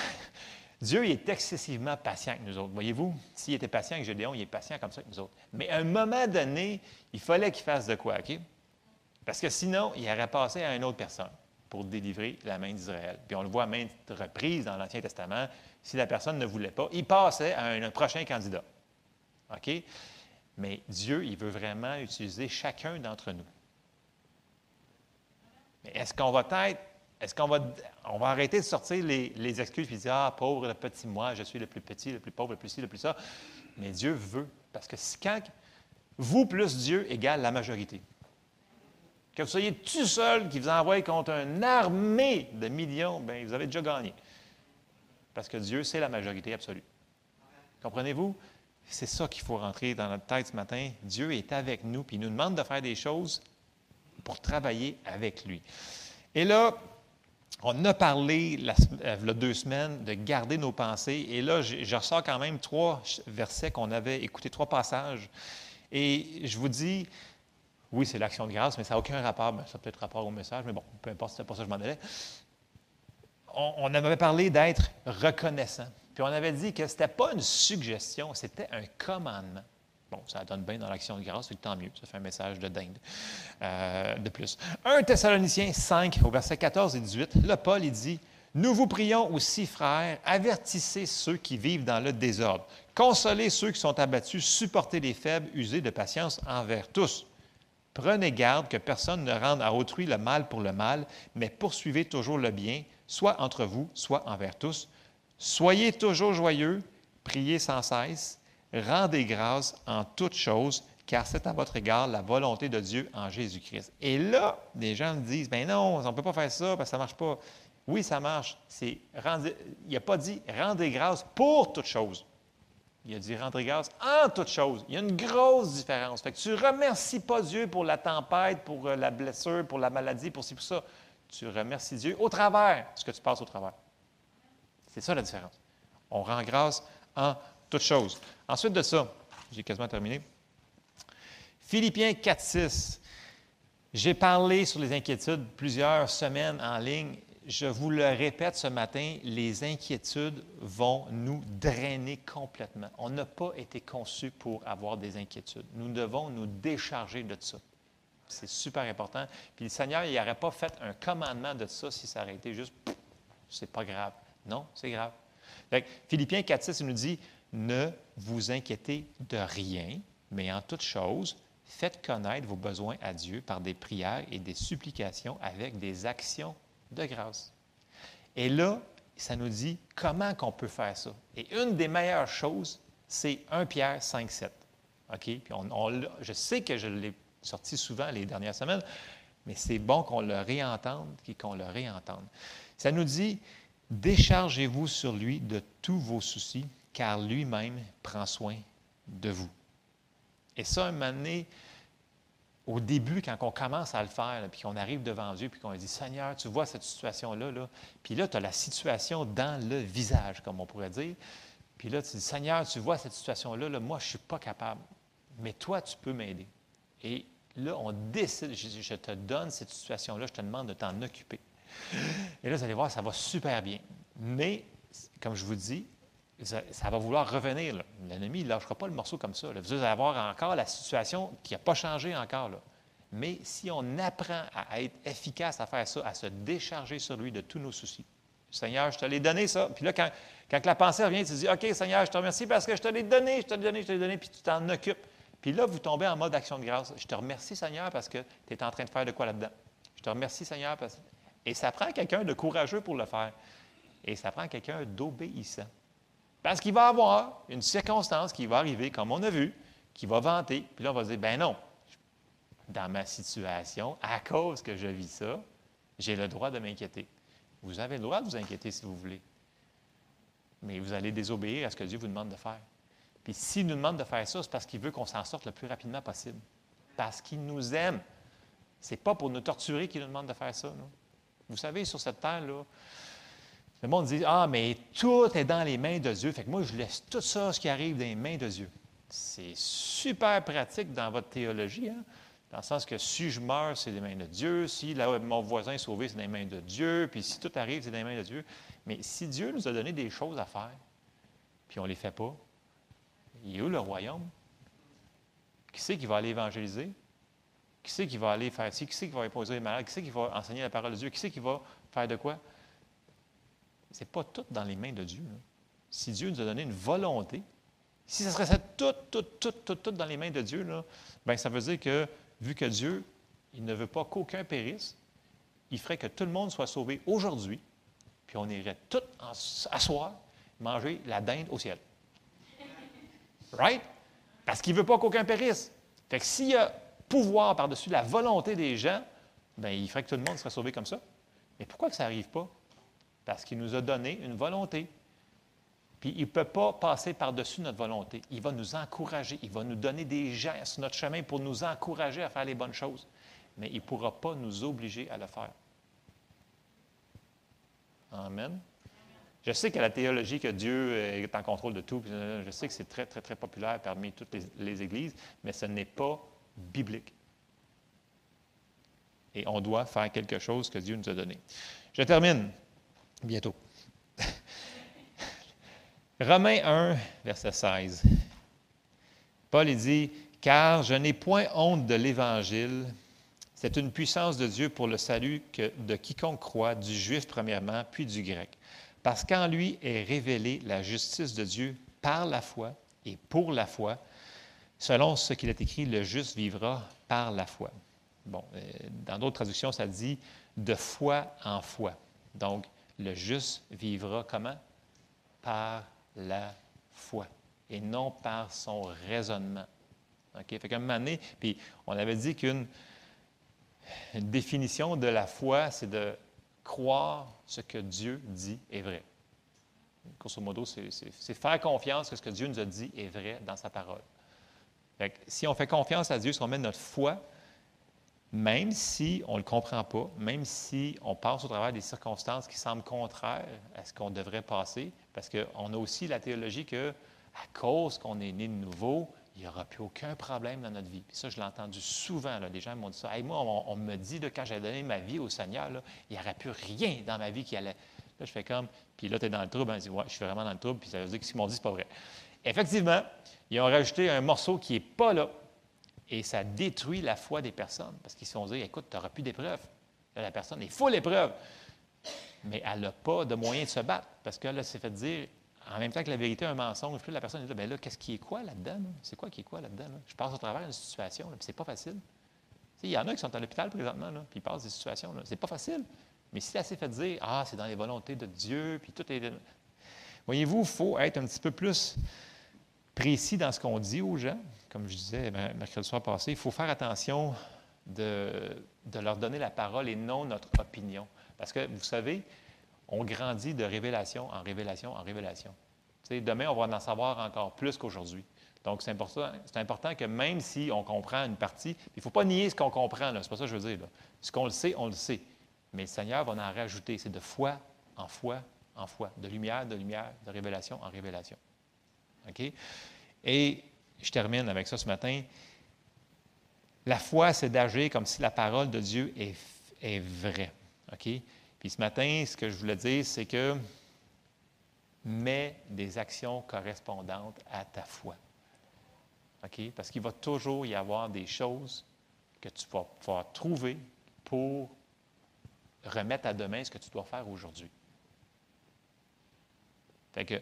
Dieu il est excessivement patient avec nous autres. Voyez-vous, s'il était patient avec Gédéon, il est patient comme ça avec nous autres. Mais à un moment donné, il fallait qu'il fasse de quoi, OK? Parce que sinon, il aurait passé à une autre personne pour délivrer la main d'Israël. Puis on le voit à maintes reprises dans l'Ancien Testament. Si la personne ne voulait pas, il passait à un, prochain candidat. OK? Mais Dieu, il veut vraiment utiliser chacun d'entre nous. Mais est-ce qu'on va être est-ce qu'on va, on va arrêter de sortir les, excuses et dire Ah, pauvre le petit moi, je suis le plus petit, le plus pauvre, le plus ci, le plus ça. Mais Dieu veut. Parce que quand vous plus Dieu égale la majorité, que vous soyez tout seul qui vous envoie contre une armée de millions, bien, vous avez déjà gagné. Parce que Dieu, c'est la majorité absolue. Comprenez-vous? C'est ça qu'il faut rentrer dans notre tête ce matin. Dieu est avec nous, puis il nous demande de faire des choses pour travailler avec lui. Et là, on a parlé la, euh, deux semaines de garder nos pensées. Et là, je, ressors quand même trois versets qu'on avait écoutés, trois passages. Et je vous dis, oui, c'est l'action de grâce, mais ça n'a aucun rapport. Ben, ça a peut-être rapport au message, mais bon, peu importe, c'est pas ça que je m'en allais. On, on avait parlé d'être reconnaissant. Puis on avait dit que ce n'était pas une suggestion, c'était un commandement. Bon, ça donne bien dans l'action de grâce, tant mieux. Ça fait un message de dinde euh, de plus. 1 Thessaloniciens 5, au verset 14 et 18, là, Paul, dit Nous vous prions aussi, frères, avertissez ceux qui vivent dans le désordre, consolez ceux qui sont abattus, supportez les faibles, usez de patience envers tous. Prenez garde que personne ne rende à autrui le mal pour le mal, mais poursuivez toujours le bien, soit entre vous, soit envers tous. Soyez toujours joyeux, priez sans cesse, rendez grâce en toutes choses, car c'est à votre égard la volonté de Dieu en Jésus-Christ. Et là, des gens me disent, ben non, on ne peut pas faire ça parce que ça ne marche pas. Oui, ça marche. C'est il n'a pas dit rendez grâce pour toutes choses. Il a dit rendez grâce en toutes choses. Il y a une grosse différence. Fait que tu ne remercies pas Dieu pour la tempête, pour euh, la blessure, pour la maladie, pour ci, pour ça. Tu remercies Dieu au travers ce que tu passes au travers. C'est ça la différence. On rend grâce en toutes choses. Ensuite de ça, j'ai quasiment terminé. Philippiens 4, 6. J'ai parlé sur les inquiétudes plusieurs semaines en ligne. Je vous le répète ce matin, les inquiétudes vont nous drainer complètement. On n'a pas été conçu pour avoir des inquiétudes. Nous devons nous décharger de ça. C'est super important. Puis le Seigneur, il n'aurait pas fait un commandement de ça si ça aurait été juste, c'est pas grave. Non, c'est grave. Philippiens 4, 6, il nous dit, ne vous inquiétez de rien, mais en toute chose, faites connaître vos besoins à Dieu par des prières et des supplications avec des actions de grâce. Et là, ça nous dit comment qu'on peut faire ça. Et une des meilleures choses, c'est 1 Pierre 5, 7. OK? Puis on- je sais que je l'ai sorti souvent les dernières semaines, mais c'est bon qu'on le réentende et qu'on le réentende. Ça nous dit Déchargez-vous sur lui de tous vos soucis, car lui-même prend soin de vous. Et ça, un moment donné, au début, quand on commence à le faire, puis qu'on arrive devant Dieu, puis qu'on dit Seigneur, tu vois cette situation-là, là. puis là, tu as la situation dans le visage, comme on pourrait dire. Puis là, tu dis Seigneur, tu vois cette situation-là, là, moi, je ne suis pas capable, mais toi, tu peux m'aider. Et là, on décide je, je te donne cette situation-là, je te demande de t'en occuper. Et là, vous allez voir, ça va super bien. Mais, comme je vous dis, ça, va vouloir revenir. L'ennemi, ne lâchera pas le morceau comme ça. Vous allez avoir encore la situation qui n'a pas changé encore. Mais si on apprend à être efficace à faire ça, à se décharger sur lui de tous nos soucis, Seigneur, je te l'ai donné ça. Puis là, quand, quand la pensée revient, tu dis, OK, Seigneur, je te remercie parce que je te l'ai donné, je te l'ai donné, je te l'ai donné, puis tu t'en occupes. Puis là, vous tombez en mode action de grâce. Je te remercie, Seigneur, parce que tu es en train de faire de quoi là-dedans. Je te remercie, Seigneur, parce que... Et ça prend quelqu'un de courageux pour le faire. Et ça prend quelqu'un d'obéissant. Parce qu'il va avoir une circonstance qui va arriver, comme on a vu, qui va vanter. Puis là, on va se dire, ben non, dans ma situation, à cause que je vis ça, j'ai le droit de m'inquiéter. Vous avez le droit de vous inquiéter si vous voulez. Mais vous allez désobéir à ce que Dieu vous demande de faire. Puis s'il nous demande de faire ça, c'est parce qu'il veut qu'on s'en sorte le plus rapidement possible. Parce qu'il nous aime. Ce n'est pas pour nous torturer qu'il nous demande de faire ça. non? Vous savez, sur cette terre-là, le monde dit Ah, mais tout est dans les mains de Dieu. Fait que moi, je laisse tout ça, ce qui arrive, dans les mains de Dieu. C'est super pratique dans votre théologie, hein? dans le sens que si je meurs, c'est des mains de Dieu. Si là, mon voisin est sauvé, c'est les mains de Dieu. Puis si tout arrive, c'est les mains de Dieu. Mais si Dieu nous a donné des choses à faire, puis on ne les fait pas, il est où le royaume? Qui c'est qui va aller évangéliser? Qui c'est qui va aller faire ci? Qui c'est qui va imposer les malades? Qui c'est qui va enseigner la parole de Dieu? Qui c'est qui va faire de quoi? N'est pas tout dans les mains de Dieu. Si Dieu nous a donné une volonté, si ça serait tout, tout, tout, tout, tout dans les mains de Dieu, ben, ça veut dire que, vu que Dieu, il ne veut pas qu'aucun périsse, il ferait que tout le monde soit sauvé aujourd'hui, puis on irait à soir manger la dinde au ciel. Right? Parce qu'il ne veut pas qu'aucun périsse. Fait que s'il y a pouvoir par-dessus la volonté des gens, ben, il ferait que tout le monde serait sauvé comme ça. Mais pourquoi que ça n'arrive pas? Parce qu'il nous a donné une volonté. Puis il ne peut pas passer par-dessus notre volonté. Il va nous encourager. Il va nous donner des gens sur notre chemin pour nous encourager à faire les bonnes choses. Mais il ne pourra pas nous obliger à le faire. Amen. Je sais que la théologie que Dieu est en contrôle de tout, euh, je sais que c'est très, très, très populaire parmi toutes les églises, mais ce n'est pas biblique. Et on doit faire quelque chose que Dieu nous a donné. Je termine bientôt. Romains 1, verset 16. Paul dit, Car je n'ai point honte de l'Évangile. C'est une puissance de Dieu pour le salut que- de quiconque croit, du juif premièrement, puis du grec. Parce qu'en lui est révélée la justice de Dieu par la foi et pour la foi, selon ce qu'il est écrit, le juste vivra par la foi. Bon, euh, dans d'autres traductions, ça dit de foi en foi. Donc, le juste vivra comment? Par la foi et non par son raisonnement. OK? Fait qu'à un puis on avait dit qu'une une définition de la foi, c'est de croire ce que Dieu dit est vrai. Grosso modo, c'est faire confiance que ce que Dieu nous a dit est vrai dans sa parole. Fait que si on fait confiance à Dieu, si on met notre foi, même si on ne le comprend pas, même si on passe au travers des circonstances qui semblent contraires à ce qu'on devrait passer, parce qu'on a aussi la théologie que, à cause qu'on est né de nouveau, il n'y aura plus aucun problème dans notre vie. Puis ça, je l'ai entendu souvent. Des gens m'ont dit ça. Moi, on, me dit, là, quand j'ai donné ma vie au Seigneur, il n'y aurait plus rien dans ma vie qui allait. Là, je fais comme, puis là, tu es dans le trouble. Hein, je dis, ouais, je suis vraiment dans le trouble. Puis ça veut dire que ce qu'ils m'ont dit, ce n'est pas vrai. Effectivement, ils ont rajouté un morceau qui n'est pas là. Et ça détruit la foi des personnes. Parce qu'ils se sont dit, écoute, tu n'auras plus d'épreuve. Là, la personne est full épreuve. Mais elle n'a pas de moyen de se battre. Parce que là, fait dire, en même temps que la vérité est un mensonge, puis la personne dit, ben là, qu'est-ce qui est quoi là-dedans? là? C'est quoi qui est quoi là-dedans? là? Je passe au travers d'une situation, là, puis c'est pas facile. Il y en a qui sont à l'hôpital présentement, là, puis ils passent des situations. C'est pas facile. Mais si elle s'est fait dire, ah, c'est dans les volontés de Dieu, puis tout est. Voyez-vous, il faut être un petit peu plus précis dans ce qu'on dit aux gens. Comme je disais mercredi soir passé, il faut faire attention de, leur donner la parole et non notre opinion. Parce que, vous savez, on grandit de révélation en révélation en révélation. Demain, on va en savoir encore plus qu'aujourd'hui. Donc, c'est important, important que même si on comprend une partie, il ne faut pas nier ce qu'on comprend, c'est pas ça que je veux dire. Ce qu'on le sait, on le sait. Mais le Seigneur va en rajouter. C'est de foi en foi en foi, de lumière, de lumière, de révélation en révélation. OK? Et je termine avec ça ce matin. La foi, c'est d'agir comme si la parole de Dieu est, vraie. OK? Puis ce matin, ce que je voulais dire, c'est que mets des actions correspondantes à ta foi. OK? Parce qu'il va toujours y avoir des choses que tu vas pouvoir trouver pour remettre à demain ce que tu dois faire aujourd'hui. Fait que,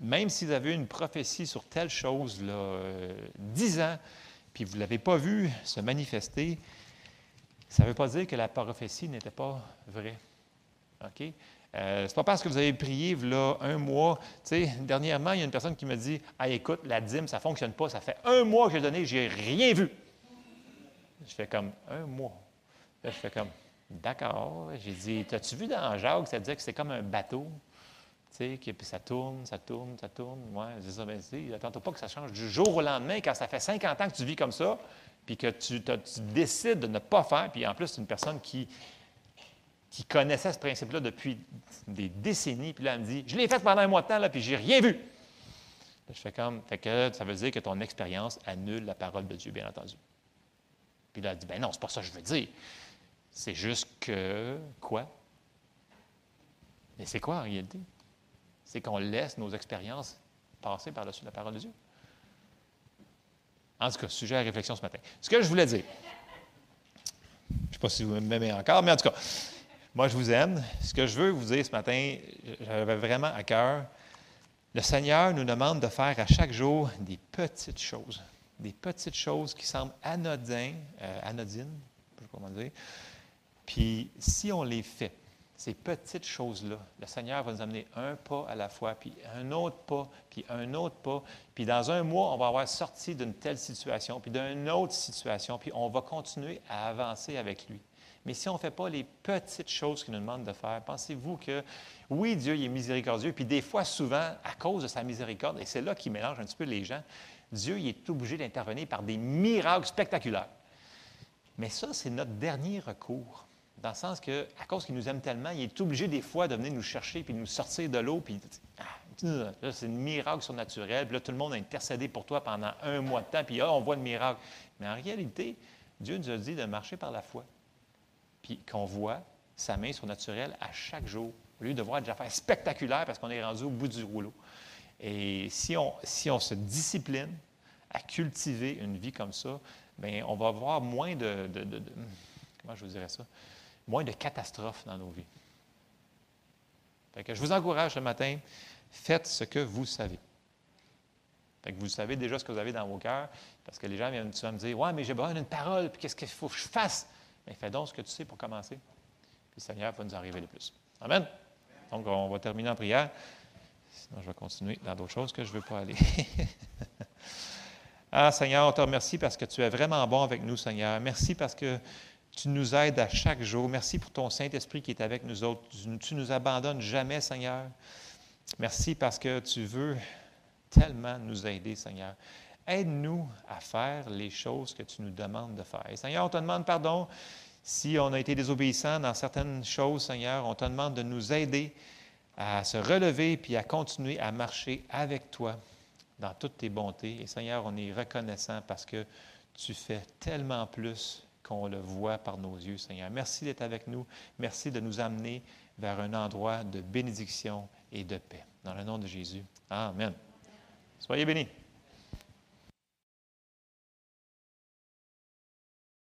même si vous avez une prophétie sur telle chose, là, euh, 10 ans, puis vous ne l'avez pas vu se manifester, ça ne veut pas dire que la prophétie n'était pas vraie. OK? Euh, c'est pas parce que vous avez prié là, un mois. Tu sais, dernièrement, il y a une personne qui me dit Ah, écoute, la dîme, ça ne fonctionne pas. Ça fait un mois que j'ai donné, j'ai rien vu. Je fais comme un mois. Là, je fais comme D'accord. J'ai dit T'as-tu vu dans Jacques, ça disait que c'est comme un bateau? Tu sais, ça tourne, ça tourne, ça tourne. Ouais, c'est ça. Ben, attends pas que ça change du jour au lendemain quand ça fait 50 ans que tu vis comme ça, puis que tu, décides de ne pas faire. Puis en plus, c'est une personne qui, connaissait ce principe-là depuis des décennies. Puis là, elle me dit Je l'ai fait pendant un mois de temps, là, puis j'ai rien vu. Je fais comme fait que ça veut dire que ton expérience annule la parole de Dieu, bien entendu. Puis là, elle dit Ben non, c'est pas ça que je veux dire. C'est juste que. Quoi? Mais c'est quoi en réalité? C'est qu'on laisse nos expériences passer par-dessus la parole de Dieu. En tout cas, sujet à réflexion ce matin. Ce que je voulais dire, je ne sais pas si vous m'aimez encore, mais en tout cas, moi, je vous aime. Ce que je veux vous dire ce matin, j'avais vraiment à cœur, le Seigneur nous demande de faire à chaque jour des petites choses. Des petites choses qui semblent anodines, euh, anodines, je ne sais pas comment dire. Puis si on les fait, ces petites choses-là, le Seigneur va nous amener un pas à la fois, puis un autre pas, puis un autre pas. Puis dans un mois, on va avoir sorti d'une telle situation, puis d'une autre situation, puis on va continuer à avancer avec lui. Mais si on ne fait pas les petites choses qu'il nous demande de faire, pensez-vous que, oui, Dieu il est miséricordieux, puis des fois, souvent, à cause de sa miséricorde, et c'est là qu'il mélange un petit peu les gens, Dieu il est obligé d'intervenir par des miracles spectaculaires. Mais ça, c'est notre dernier recours. Dans le sens que, à cause qu'il nous aime tellement, il est obligé des fois de venir nous chercher puis de nous sortir de l'eau. Puis, ah, là, c'est un miracle surnaturel. Puis là, tout le monde a intercédé pour toi pendant un mois de temps. Puis là, on voit le miracle. Mais en réalité, Dieu nous a dit de marcher par la foi. Puis qu'on voit sa main surnaturelle à chaque jour. Au lieu de voir des affaires spectaculaires parce qu'on est rendu au bout du rouleau. Et si on, si on se discipline à cultiver une vie comme ça, bien, on va avoir moins de- comment je vous dirais ça, moins de catastrophes dans nos vies. Fait que je vous encourage ce matin, faites ce que vous savez. Fait que vous savez déjà ce que vous avez dans vos cœurs, parce que les gens viennent souvent me dire Ouais, mais j'ai besoin d'une parole, puis qu'est-ce qu'il faut que je fasse Bien, fais donc ce que tu sais pour commencer. Puis le Seigneur va nous en révéler plus. Amen. Donc, on va terminer en prière. Sinon, je vais continuer dans d'autres choses que je ne veux pas aller. ah, Seigneur, on te remercie parce que tu es vraiment bon avec nous, Seigneur. Merci parce que tu nous aides à chaque jour. Merci pour ton Saint-Esprit qui est avec nous autres. Tu ne nous abandonnes jamais, Seigneur. Merci parce que tu veux tellement nous aider, Seigneur. Aide-nous à faire les choses que tu nous demandes de faire. Et Seigneur, on te demande pardon si on a été désobéissant dans certaines choses, Seigneur. On te demande de nous aider à se relever puis à continuer à marcher avec toi dans toutes tes bontés. Et Seigneur, on est reconnaissant parce que tu fais tellement plus qu'on le voit par nos yeux, Seigneur. Merci d'être avec nous. Merci de nous amener vers un endroit de bénédiction et de paix. Dans le nom de Jésus. Amen. Soyez bénis.